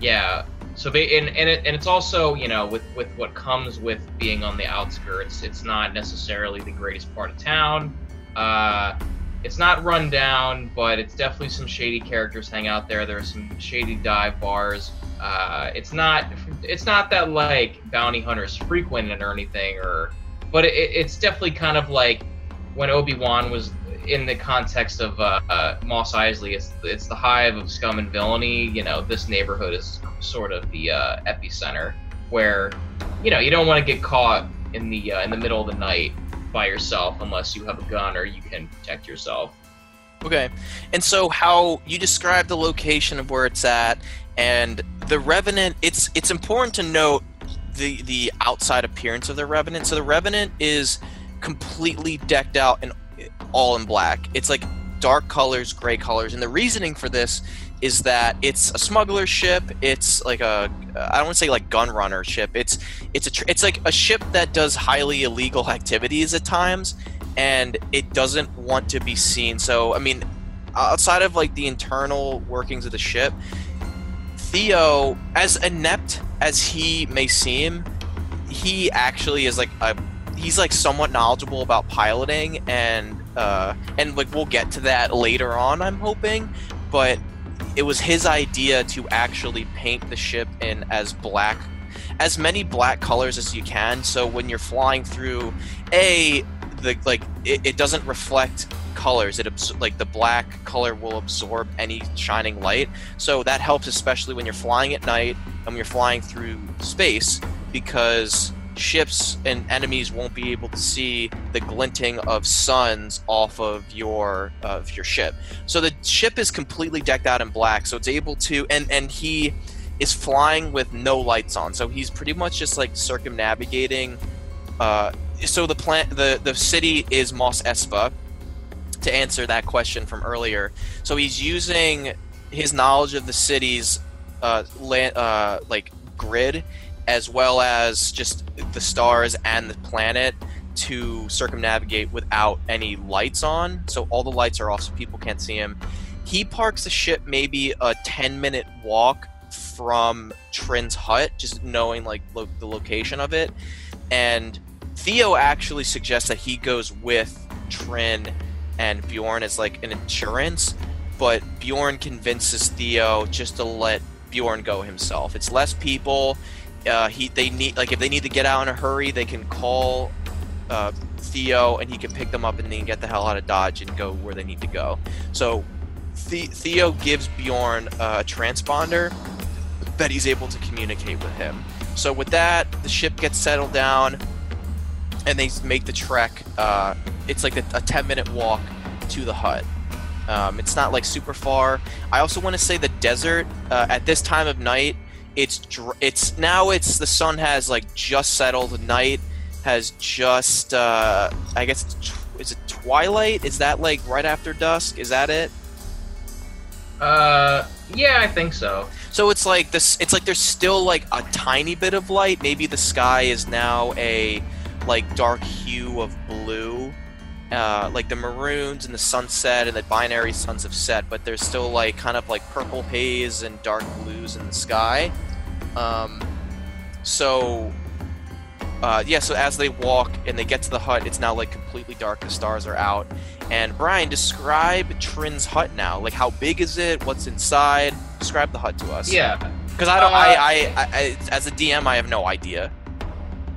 B: yeah. So they and and, it, and it's also you know with with what comes with being on the outskirts, it's not necessarily the greatest part of town. Uh, it's not run down, but it's definitely some shady characters hang out there. There are some shady dive bars. Uh, it's not it's not that like bounty hunters frequent it or anything, or but it, it's definitely kind of like when Obi Wan was in the context of uh, uh, Mos Eisley. It's it's the hive of scum and villainy. You know, this neighborhood is sort of the uh, epicenter where you know you don't want to get caught in the uh, in the middle of the night by yourself unless you have a gun or you can protect yourself.
A: Okay. And so how you describe the location of where it's at and the revenant it's it's important to note the the outside appearance of the revenant. So the revenant is completely decked out in all in black. It's like dark colors, gray colors. And the reasoning for this is that it's a smuggler ship. It's like a I don't want to say like gun runner ship. It's it's a tr- it's like a ship that does highly illegal activities at times and it doesn't want to be seen. So, I mean, outside of like the internal workings of the ship, Theo, as inept as he may seem, he actually is like a he's like somewhat knowledgeable about piloting, and uh, and like we'll get to that later on. I'm hoping, but it was his idea to actually paint the ship in as black as many black colors as you can. So when you're flying through a the like it, it doesn't reflect colors. It abs- like the black color will absorb any shining light. So that helps especially when you're flying at night and when you're flying through space because ships and enemies won't be able to see the glinting of suns off of your of your ship. So the ship is completely decked out in black, so it's able to and and he is flying with no lights on. So he's pretty much just like circumnavigating uh so the plant the the city is Mos Espa to answer that question from earlier. So he's using his knowledge of the city's uh, land, uh like grid as well as just the stars and the planet to circumnavigate without any lights on. So all the lights are off so people can't see him. He parks the ship maybe a 10 minute walk from Trin's hut, just knowing like lo- the location of it. And Theo actually suggests that he goes with Trin and Bjorn as like an insurance, but Bjorn convinces Theo just to let Bjorn go himself. It's less people uh, he they need like if they need to get out in a hurry, they can call uh, Theo and he can pick them up and then get the hell out of Dodge and go where they need to go. So the- Theo gives Bjorn a transponder that he's able to communicate with him. So with that, the ship gets settled down and they make the trek. Uh, it's like a, a 10 minute walk to the hut. Um, it's not like super far. I also want to say the desert uh, at this time of night it's dr- it's now it's the sun has like just settled. Night has just uh i guess it's tw- is it twilight? Is that like right after dusk? Is that it?
B: Uh, yeah, I think so.
A: so it's like this it's like there's still like a tiny bit of light. Maybe the sky is now a like dark hue of blue uh, like the maroons and the sunset and the binary suns have set, but there's still like kind of like purple haze and dark blues in the sky. Um, so uh, yeah, so as they walk and they get to the hut, it's now like completely dark. The stars are out. And Brian, describe Trin's hut now. Like, how big is it? What's inside? Describe the hut to us.
B: Yeah,
A: Because I don't.
B: Uh,
A: I, I, I, as a DM, I have no idea.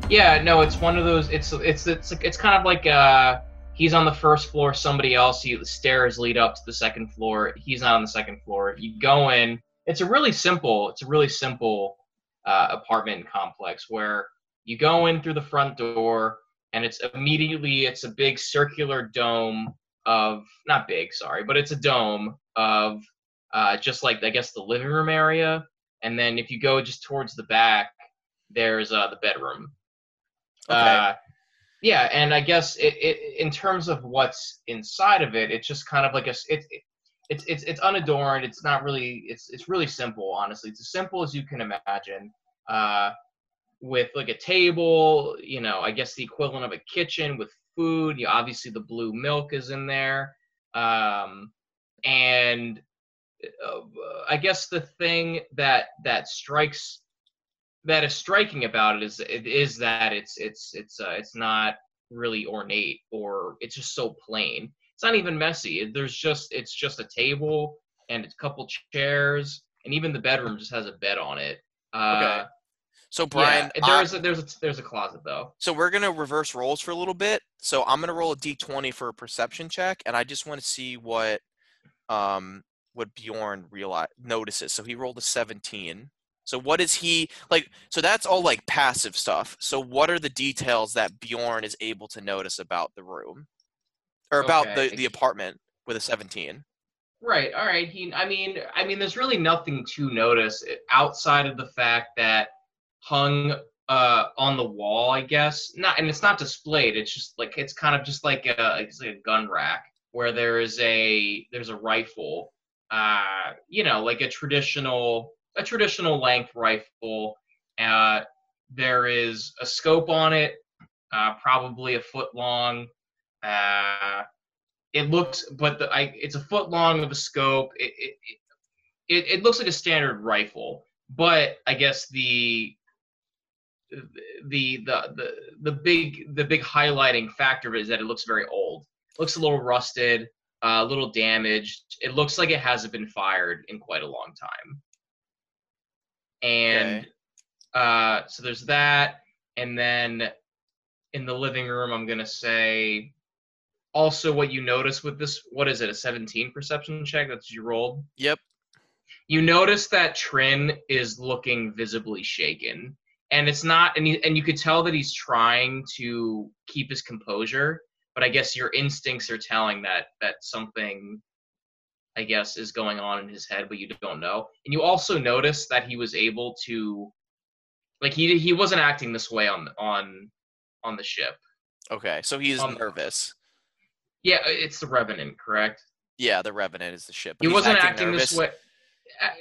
B: yeah. No, it's one of those. It's it's it's it's kind of like uh, he's on the first floor. Somebody else. You, the stairs lead up to the second floor. He's not on the second floor. If you go in. It's a really simple. It's a really simple uh, apartment complex where you go in through the front door and it's immediately it's a big circular dome of not big sorry but it's a dome of uh, just like i guess the living room area and then if you go just towards the back there's uh, the bedroom
A: Okay.
B: Yeah and i guess it, it in terms of what's inside of it it's just kind of like a it, it, it's it's it's unadorned it's not really it's it's really simple honestly. It's as simple as you can imagine uh with like a table you know i guess the equivalent of a kitchen with food you obviously the blue milk is in there um and uh, i guess the thing that that strikes that is striking about it is it is that it's it's it's uh, it's not really ornate or it's just so plain it's not even messy there's just it's just a table and a couple chairs and even the bedroom just has a bed on it uh,
A: Okay. So Brian,
B: yeah, there's a, there's a, there's a closet though.
A: so we're gonna reverse roles for a little bit. So I'm gonna roll a d20 for a perception check, and I just want to see what um what Bjorn realize notices. So he rolled a 17. So what is he like? So that's all like passive stuff. So what are the details that Bjorn is able to notice about the room, or about
B: Okay.
A: the the apartment with a 17?
B: Right. All right. He. I mean. I mean. There's really nothing to notice eh, outside of the fact that hung uh on the wall. I guess not, and it's not displayed. It's just like it's kind of just like a it's like a gun rack where there is a there's a rifle. Uh, you know, like a traditional a traditional length rifle. Uh, there is a scope on it, uh, probably a foot long. Uh, it looks, but the, I, it's a foot long of a scope. It, it, it, it looks like a standard rifle, but I guess the the the the the big the big highlighting factor is that it looks very old. It looks a little rusted, uh, a little damaged. It looks like it hasn't been fired in quite a long time. And
A: Okay.
B: uh, so there's that, and then in the living room, I'm gonna say also what you notice with this. What is it? A 17 perception check? That's you rolled
A: Yep.
B: you notice that Trin is looking visibly shaken, and it's not, and he, and you could tell that he's trying to keep his composure, but I guess your instincts are telling that that something, I guess, is going on in his head, but you don't know. And you also notice that he was able to, like he he wasn't acting this way on on on the ship.
A: Okay. So he's
B: Um,
A: nervous.
B: Yeah, it's the Revenant, correct?
A: Yeah, the Revenant is the ship.
B: He wasn't acting,
A: nervous,
B: this way.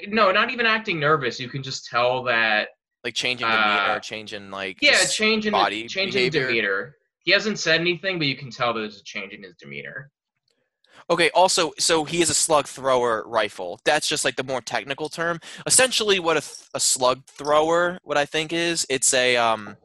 B: No, not even acting nervous. You can just tell that
A: Like changing demeanor,
B: Uh,
A: changing like
B: Yeah, changing
A: body
B: change in
A: behavior.
B: demeanor. He hasn't said anything, but you can tell that there's a change in his demeanor.
A: Okay, also, so he is a slug thrower rifle. That's just like the more technical term. Essentially, what a, th- a slug thrower, what I think is, it's a, um,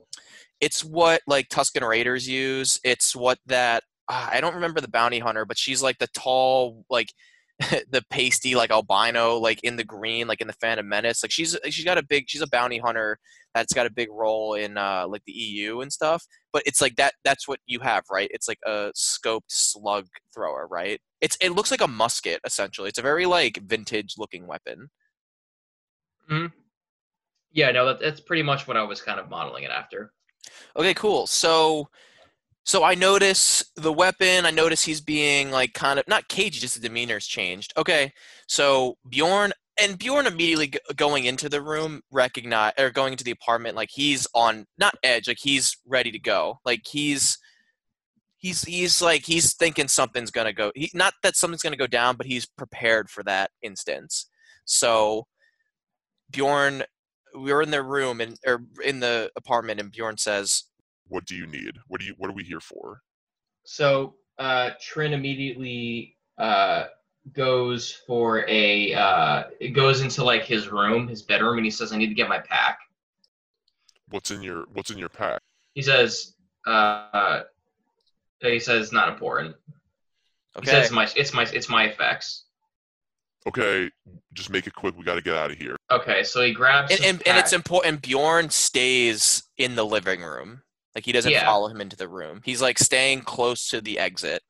A: it's what like Tusken Raiders use. It's what that ah, I don't remember the bounty hunter, but she's like the tall, like the pasty, like albino, like in the green, like in the Phantom Menace. Like she's she's got a big, she's a bounty hunter that's got a big role in uh like the EU and stuff. But it's like that. That's what you have, right? It's like a scoped slug thrower, right? It's it looks like a musket essentially. It's a very like vintage looking weapon. Hmm.
B: Yeah, no, that, that's pretty much what I was kind of modeling it after.
A: Okay, cool. So so I notice the weapon, I notice he's being like kind of not cagey, just the demeanor's changed. Okay. So Bjorn and Bjorn immediately g- going into the room recognize or going into the apartment like he's on not edge, like he's ready to go. Like he's he's he's like he's thinking something's to go he, not that something's to go down, but he's prepared for that instance. So Bjorn we're in the room and or in the apartment and Bjorn says
C: What do you need? What do you? What are we here for?
B: So uh, Trin immediately uh, goes for a uh, it goes into like his room, his bedroom, and he says, "I need to get my pack."
C: What's in your What's in your pack?
B: He says, uh, "He says not important." He
A: Okay.
B: says, "My it's my it's my effects."
C: Okay, just make it quick. We got to get out of here.
B: Okay, so he grabs
A: and, and, and it's important bjorn stays in the living room like he doesn't
B: Yeah.
A: follow him into the room he's like staying close to the exit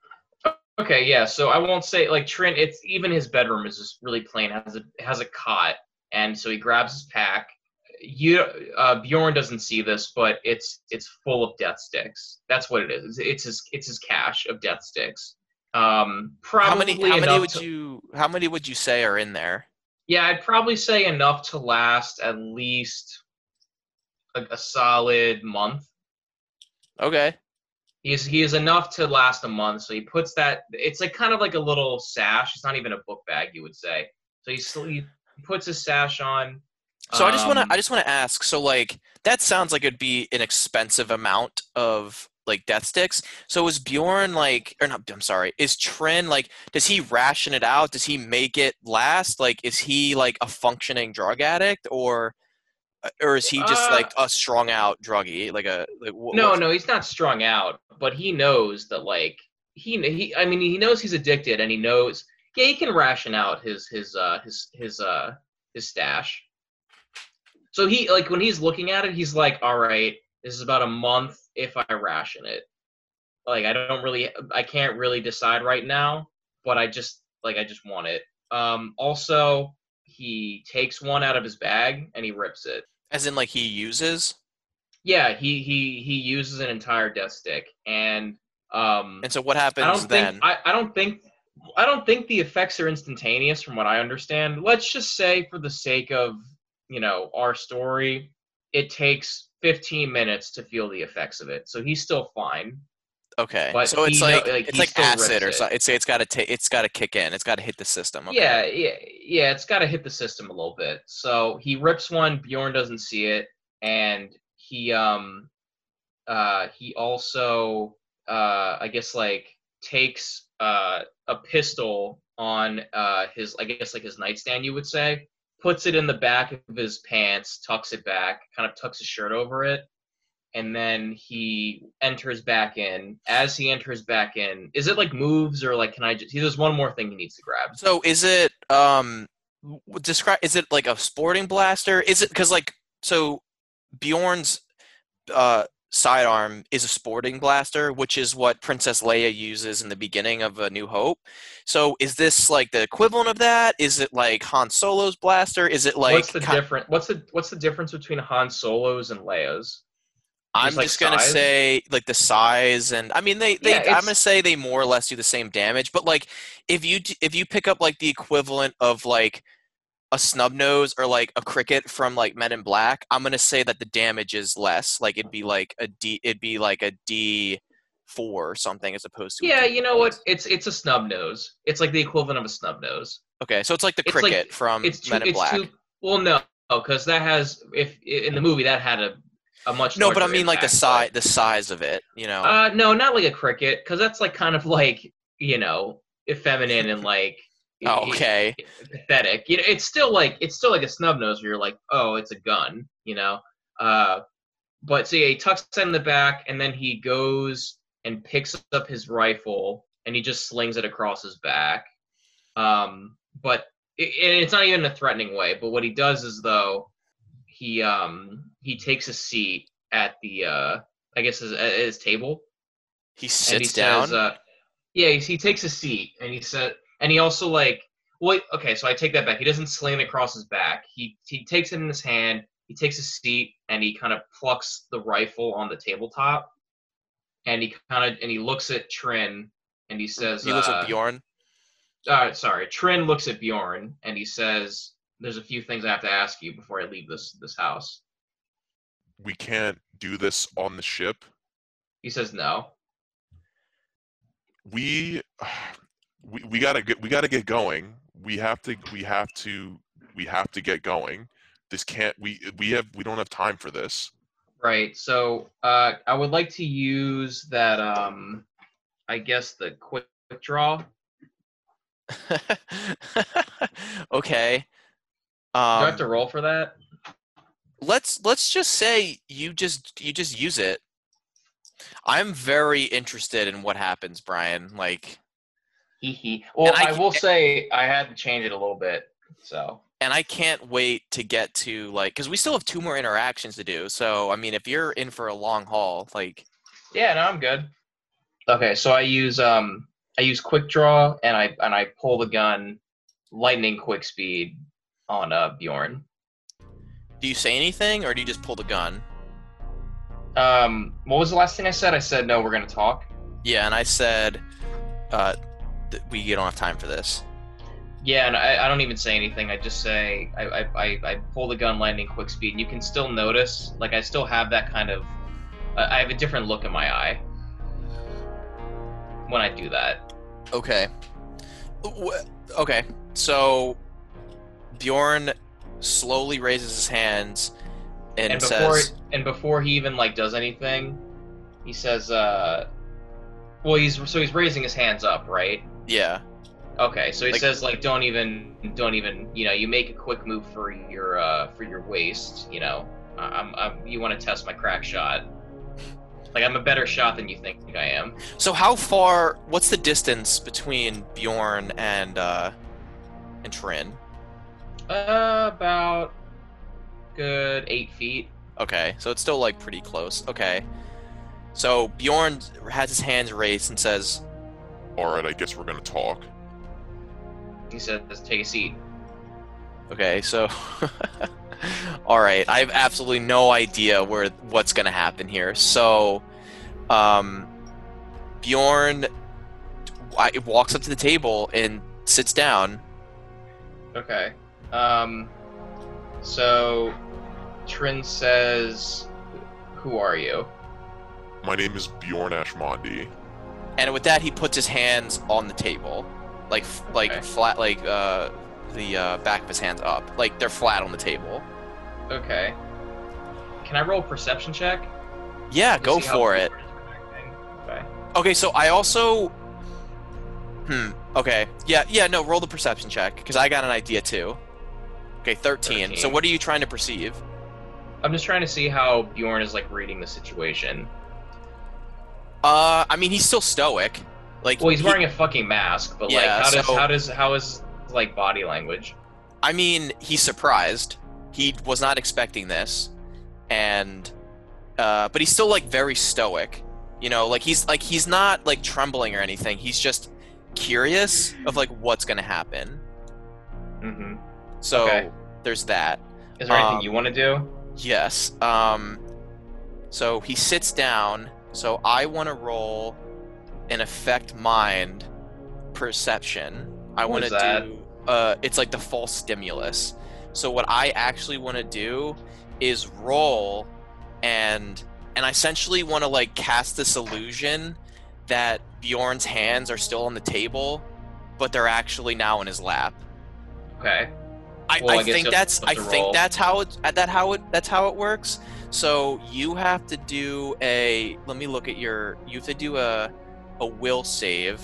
B: Okay, yeah. So I won't say like Trent. It's even his bedroom is just really plain. has a has a cot, and so he grabs his pack. You uh, Bjorn doesn't see this, but it's it's full of death sticks. That's what it is. It's, it's his it's his cache of death sticks. Um, probably
A: how many how many would
B: to-
A: you how many would you say are in there
B: Yeah, I'd probably say enough to last at least a, a solid month.
A: Okay
B: He's he is enough to last a month. So he puts that. It's like kind of like a little sash. It's not even a book bag, you would say. So he, sl- he puts his sash on.
A: so i just want to
B: Um,
A: i just want to ask so like that sounds like it'd be an expensive amount of like death sticks so is bjorn like or not i'm sorry is trin like does he ration it out does he make it last like is he like a functioning drug addict or or is he just
B: Uh,
A: like a strung out druggie like a like wh-
B: No, no, he's not strung out, but he knows that like he he. I mean, he knows he's addicted, and he knows. Yeah, he can ration out his his uh his his uh his stash. So he like when he's looking at it, he's like, all right, this is about a month if I ration it. Like I don't really, I can't really decide right now, but I just like I just want it. Um, also, he takes one out of his bag and he rips it.
A: As in, like he uses,
B: Yeah, he he he uses an entire death stick, and um,
A: and so what happens I
B: don't
A: then?
B: think I, I don't think I don't think the effects are instantaneous, from what I understand. Let's just say, for the sake of you know our story, it takes 15 minutes to feel the effects of it, so he's still fine.
A: Okay,
B: but
A: so it's
B: he know-
A: like,
B: like,
A: it's like acid or
B: it.
A: something. It's it's got to it's got to kick in. It's got to hit the system. Okay.
B: Yeah, yeah, yeah. It's got to hit the system a little bit. So he rips one. Bjorn doesn't see it, and he um, uh, he also uh, I guess like takes uh a pistol on uh his I guess like his nightstand you would say, puts it in the back of his pants, tucks it back, kind of tucks his shirt over it, and then he enters back in. As he enters back in, is it like moves or like can I just? He There's one more thing he needs to grab.
A: So is it um describe is it like a sporting blaster? Is it cuz like so Bjorn's uh sidearm is a sporting blaster, which is what Princess Leia uses in the beginning of A New Hope. So is this like the equivalent of that? Is it like Han Solo's blaster? Is it like
B: what's the
A: ki-
B: different? What's the what's the difference between Han Solos and Leia's?
A: I'm
B: Just, like,
A: just gonna
B: size?
A: say like the size and I mean they, they
B: Yeah,
A: I'm gonna say they more or less do the same damage, but like if you if you pick up like the equivalent of like a snub nose or like a cricket from like Men in Black, I'm gonna say that the damage is less. Like it'd be like a D it'd be like a D four or something as opposed to
B: Yeah, you know what? It's it's a snub nose. It's like the equivalent of a snub nose.
A: Okay, so it's like the
B: It's like-
A: cricket from
B: It's too.
A: Men in
B: It's
A: Black.
B: too. Well, no, because that has if in the movie that had a a much.
A: no, but I mean like the size the size of it, you know.
B: Uh, no, not like a cricket, because that's like kind of like you know effeminate and like.
A: oh, okay.
B: pathetic. You know, it's still like it's still like a snub nose where you're like, oh, it's a gun, you know. Uh, but so yeah, he tucks it in the back, and then he goes and picks up his rifle, and he just slings it across his back. Um, but it, it's not even a threatening way. But what he does is though, he um he takes a seat at the uh I guess his, at his table,
A: He sits
B: he
A: down.
B: Says, uh, yeah, he, he takes a seat, and he said, and he also like, well, okay, so I take that back. He doesn't sling it across his back. He he takes it in his hand. He takes a seat, and he kind of plucks the rifle on the tabletop, and he kind of and he looks at Trin, and he says,
A: he looks
B: uh,
A: at Bjorn.
B: uh, sorry, Trin looks at Bjorn, and he says, "There's a few things I have to ask you before I leave this this house."
C: We can't do this on the ship.
B: He says, "No."
C: We we, we gotta get we gotta get going. We have to we have to we have to get going. This can't we we have we don't have time for this.
B: Right. So uh, I would like to use that. Um, I guess the quick draw.
A: okay.
B: Do I
A: Um,
B: have to roll for that?
A: Let's let's just say you just you just use it. I'm very interested in what happens, Brian. Like.
B: Well,
A: I
B: I, will say I had to change it a little bit. So
A: and I can't wait to get to like because we still have two more interactions to do. So I mean, if you're in for a long haul, like,
B: yeah, no, I'm good. Okay, so I use um I use quick draw and I and I pull the gun, lightning quick speed on uh Bjorn.
A: Do you say anything or do you just pull the gun?
B: Um, what was the last thing I said? I said no. We're gonna talk.
A: Yeah, and I said, uh, th- we don't have time for this.
B: Yeah, and I, I don't even say anything. I just say I, I, I, I pull the gun landing quick speed. And you can still notice, like I still have that kind of, I I have a different look in my eye when I do that.
A: Okay. Okay. So Bjorn slowly raises his hands and,
B: And before
A: says,
B: and before he even like does anything, he says, uh, well, he's so he's raising his hands up, right?
A: "Yeah,
B: Okay, so he
A: Like-
B: says like don't even don't even you know you make a quick move for your uh for your waist you know I'm, I'm you want to test my crack shot like I'm a better shot than you think I am
A: So how far? What's the distance between Bjorn and uh, and Trin?
B: Uh, about good eight feet
A: Okay, so it's still like pretty close. Okay, so Bjorn has his hands raised and says,
C: All right, I guess we're gonna talk.
B: he says take a seat
A: "Okay, so." All right, I have absolutely no idea where what's gonna happen here. So, um, Bjorn walks up to the table and sits down.
B: okay um so Trin says who are you
C: My name is Bjorn Ashmondi.
A: And with that, he puts his hands on the table, like like
B: Okay.
A: flat, like uh, the uh, back of his hands up, like they're flat on the table.
B: okay can I roll a perception check
A: Yeah,
B: to
A: go for it.
B: Bjorn is reacting? okay
A: Okay, so I also, hmm. Okay, yeah, yeah. No, roll the perception check because I got an idea too. Okay, thirteen. So what are you trying to perceive?
B: I'm just trying to see how Bjorn is like reading the situation.
A: Uh, I mean, he's still stoic. Like,
B: Well, he's
A: he-
B: wearing a fucking mask, but like,
A: Yeah,
B: how does
A: so-
B: how does how is like body language?
A: I mean, he's surprised. He was not expecting this, and uh, but he's still like very stoic. You know, like he's like he's not like trembling or anything. He's just curious of like what's gonna happen.
B: Mm hmm
A: So
B: Okay.
A: There's that.
B: Is there anything
A: Um,
B: you want to do?
A: Yes. Um. So he sits down. So I want to roll an affect mind perception. I want to do. Uh, it's like the false stimulus. So what I actually want to do is roll, and and I essentially want to like cast this illusion that Bjorn's hands are still on the table, but they're actually now in his lap.
B: Okay.
A: I,
B: Well,
A: I
B: I
A: think that's I think
B: roll.
A: that's how it that how it that's how it works. So you have to do a let me look at your you have to do a a will save.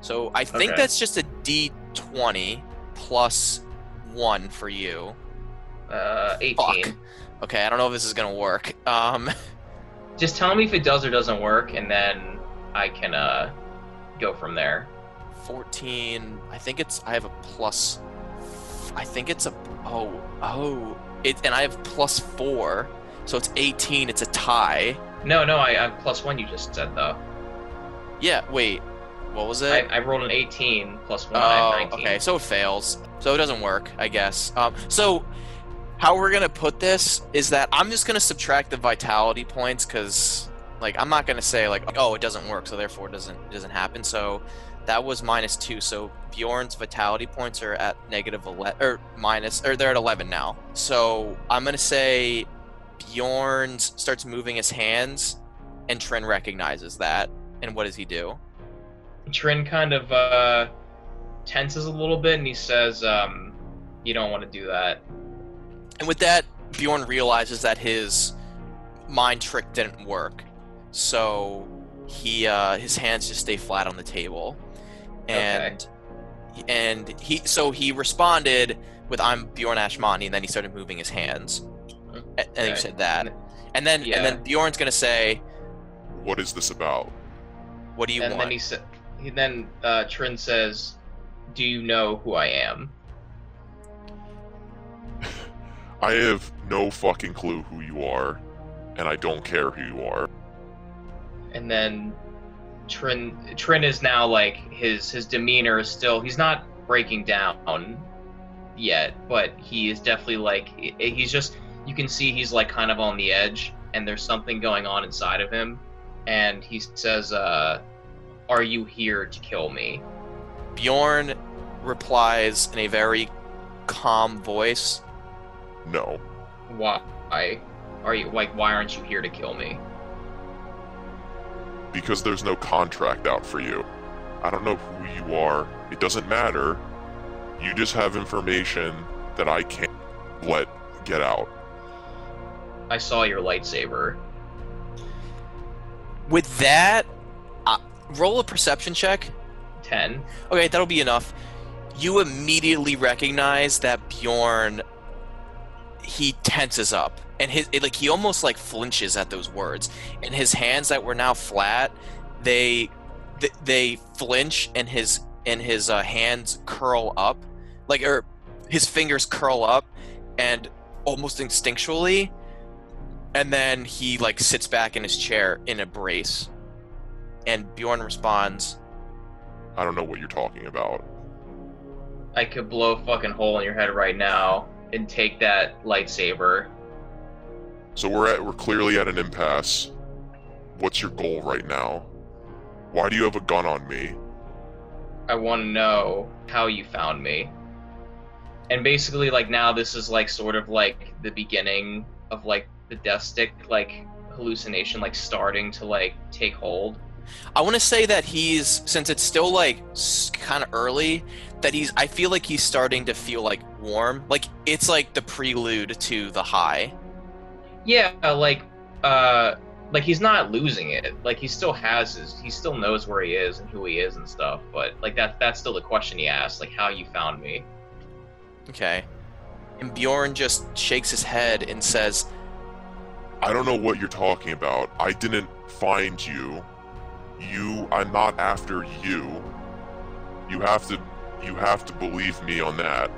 A: So I think
B: Okay.
A: that's just a D twenty plus one for you.
B: Uh, 18.
A: Fuck. Okay, I don't know if this is gonna work. Um
B: Just tell me if it does or doesn't work, and then I can uh go from there.
A: fourteen I think it's I have a plus I think it's a oh oh it and I have plus four. So it's eighteen, it's a tie.
B: No, no, I, I plus one. You just said though.
A: Yeah, wait. What was it?
B: I rolled an 18 plus one. I
A: oh,
B: have 19.
A: okay. So it fails. So it doesn't work, I guess. Um, so how we're gonna put this is that I'm just gonna subtract the vitality points because, like, I'm not gonna say like, oh, it doesn't work, so therefore it doesn't it doesn't happen. So that was minus two. So Bjorn's vitality points are at negative eleven or minus, or they're at eleven now. So I'm gonna say Bjorn starts moving his hands, and Trinn recognizes that. And what does he do?
B: Trinn kind of uh, tenses a little bit, and he says, um, "You don't want to do that."
A: And with that, Bjorn realizes that his mind trick didn't work. So he uh, his hands just stay flat on the table. And and he so he responded with I'm Bjorn Ashmani and then he started moving his hands. A- And then he said that. And then
B: Yeah.
A: and then Bjorn's gonna say,
C: What is this about?
A: What do you
B: and
A: want?
B: then he said, he then uh, Trinn says, "Do you know who I am?"
C: I have no fucking clue who you are, and I don't care who you are.
B: And then Trinn Trinn is now like his his demeanor is still he's not breaking down yet, but he is definitely like he's just you can see he's like kind of on the edge and there's something going on inside of him and he says uh are you here to kill me?
A: Bjorn replies in a very calm voice.
C: No.
B: Why are you like why aren't you here to kill me?
C: Because there's no contract out for you. I don't know who you are. It doesn't matter. You just have information that I can't let get out.
B: I saw your lightsaber.
A: With that, uh, roll a perception check.
B: 10.
A: Okay, that'll be enough. You immediately recognize that Bjorn he tenses up and his it, like he almost like flinches at those words and his hands that were now flat they th- they flinch and his and his uh, hands curl up like or his fingers curl up and almost instinctually and then he like sits back in his chair in a brace and Bjorn responds
C: I don't know what you're talking about.
B: I could blow a fucking hole in your head right now and take that lightsaber.
C: So we're at we're clearly at an impasse. What's your goal right now? Why do you have a gun on me?
B: I want to know how you found me. And basically, like, now this is, like, sort of like the beginning of, like, the death stick, like, hallucination, like, starting to, like, take hold.
A: I want to say that he's since it's still like kind of early that he's I feel like he's starting to feel like warm. Like it's like the prelude to the high.
B: Yeah, like, uh, like, he's not losing it. Like, he still has his, he still knows where he is and who he is and stuff. But, like, that, that's still the question he asks, like, how you found me.
A: Okay. And Bjorn just shakes his head and says,
C: I don't know what you're talking about. I didn't find you. You, I'm not after you. You have to, you have to believe me on that.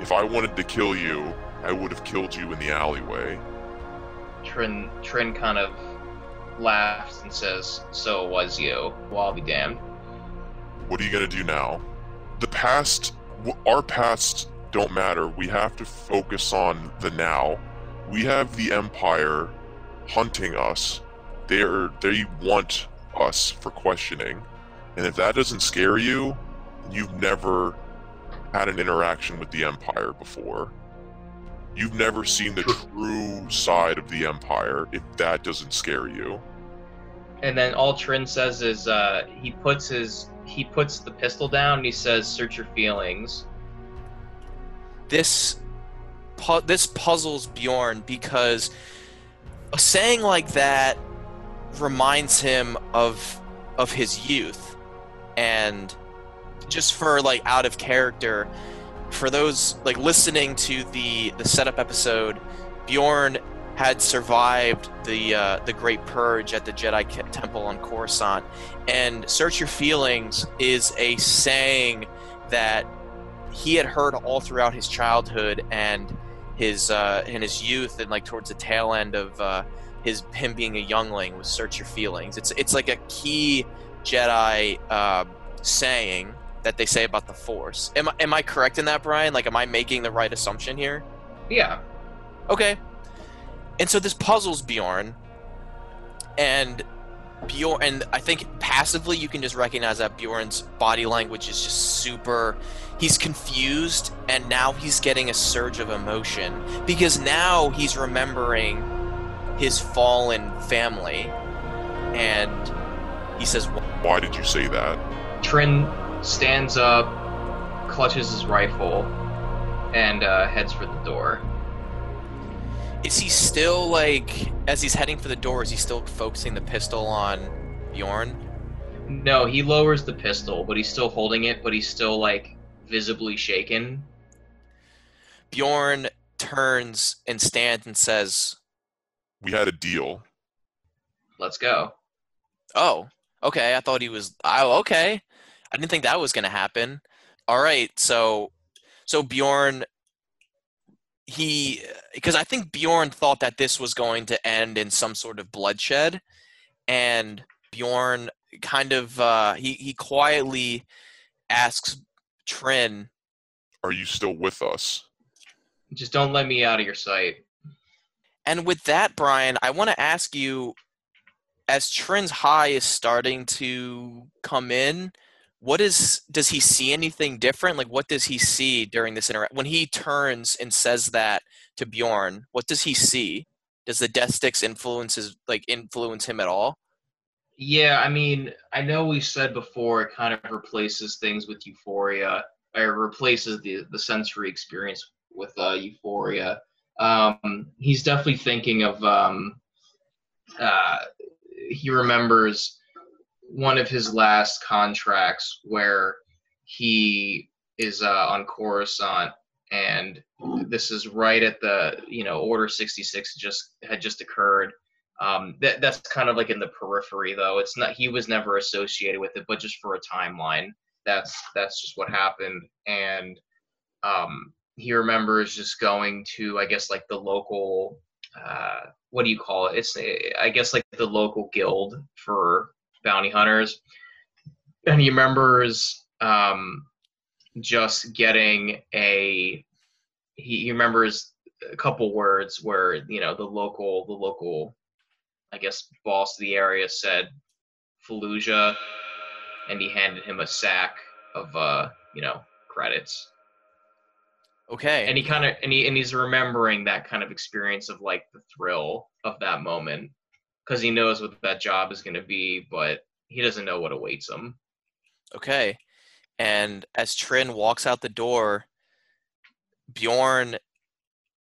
C: If I wanted to kill you, I would have killed you in the alleyway.
B: Trinn Trinn kind of laughs and says, "So was you. Well, I'll be damned."
C: What are you gonna do now? The past, our past don't matter. We have to focus on the now. We have the Empire hunting us. They're they want us for questioning, and if that doesn't scare you, you've never had an interaction with the Empire before. You've never seen the true side of the Empire. If that doesn't scare you,
B: And then all Trinn says is uh, he puts his he puts the pistol down and he says, "Search your feelings."
A: this pu- this puzzles Bjorn because a saying like that reminds him of of his youth and just for like out of character for those like listening to the the setup episode Bjorn had survived the uh, the Great Purge at the Jedi Temple on Coruscant, and "Search Your Feelings" is a saying that he had heard all throughout his childhood and his uh, in his youth and like towards the tail end of uh, his him being a youngling was "Search Your Feelings." It's it's like a key Jedi uh, saying that they say about the Force. Am I- am I correct in that, Brian? Like, am I making the right assumption here?
B: Yeah,
A: Okay. And so this puzzles Bjorn, and Bjorn, and I think passively you can just recognize that Bjorn's body language is just super. He's confused, and now he's getting a surge of emotion because now he's remembering his fallen family, and he says,
C: why did you say that?
B: Trinn stands up, clutches his rifle, and uh, heads for the door.
A: "Is he still like as he's heading for the door? Is he still focusing the pistol on Bjorn?"
B: No, he lowers the pistol, but he's still holding it, but he's still like visibly shaken.
A: Bjorn turns and stands and says,
C: We had a deal.
B: Let's go.
A: "Oh, okay. I thought he was. Oh, okay. I didn't think that was going to happen. All right. So, so Bjorn, he, because I think Bjorn thought that this was going to end in some sort of bloodshed, and Bjorn kind of uh, he he quietly asks Trinn,
C: Are you still with us?
B: Just don't let me out of your sight.
A: and with that, Brian, I want to ask you, as Trinn's high is starting to come in, what is does he see anything different? Like what does he see during this interaction when he turns and says that to Bjorn? What does he see? Does the death sticks influences like influence him at all?
B: Yeah, I mean, I know we said before it kind of replaces things with euphoria, or replaces the the sensory experience with uh, euphoria. Um, he's definitely thinking of. Um, uh, he remembers one of his last contracts where he is uh, on Coruscant, and this is right at the you know Order sixty six just had just occurred um, that that's kind of like in the periphery, though. It's not. He was never associated with it, but just for a timeline, that's that's just what happened. And um, he remembers just going to, I guess, like the local. Uh, what do you call it? It's I guess like the local guild for bounty hunters, and he remembers um, just getting a. He, he remembers a couple words where you know the local the local I guess, boss of the area said Fallujah, and he handed him a sack of, uh, you know, credits.
A: Okay.
B: And he kind of, and he, and he's remembering that kind of experience of like the thrill of that moment, because he knows what that job is going to be, but he doesn't know what awaits him.
A: Okay. And as Trinn walks out the door, Bjorn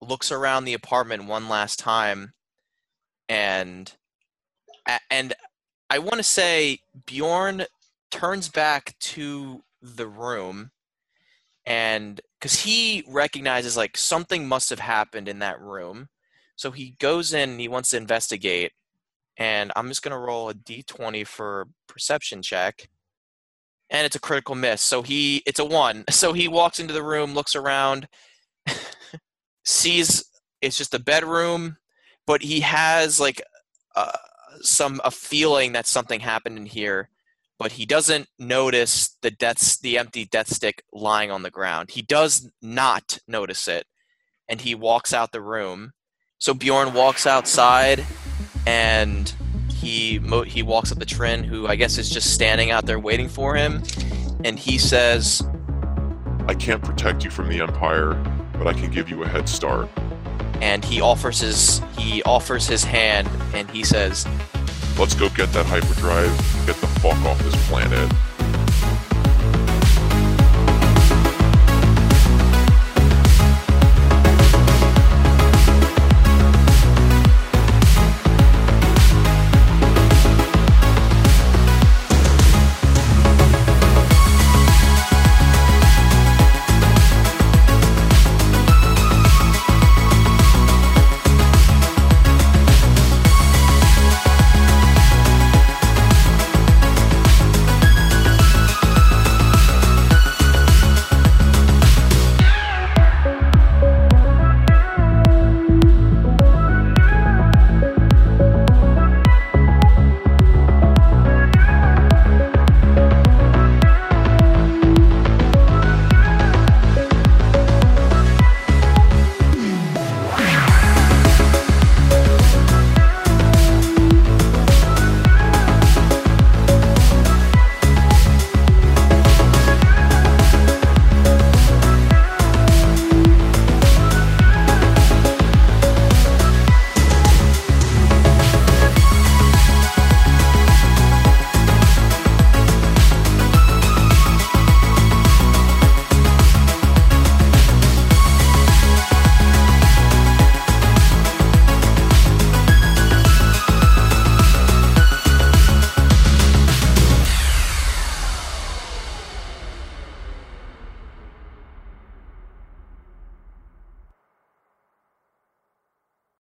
A: looks around the apartment one last time and and I want to say Bjorn turns back to the room and cuz he recognizes like something must have happened in that room. So he goes in and he wants to investigate. And I'm just gonna roll a d20 for perception check. And it's a critical miss. So he it's a one. So he walks into the room, looks around, sees it's just a bedroom, but he has like uh, some a feeling that something happened in here, but he doesn't notice the death, the empty death stick lying on the ground. He does not notice it, and he walks out the room. So Bjorn walks outside, and he mo- he walks up to Trinn, who I guess is just standing out there waiting for him, and he says,
C: I can't protect you from the Empire, but I can give you a head start.
A: and he offers his he offers his hand, and he says,
C: Let's go get that hyperdrive, get the fuck off this planet.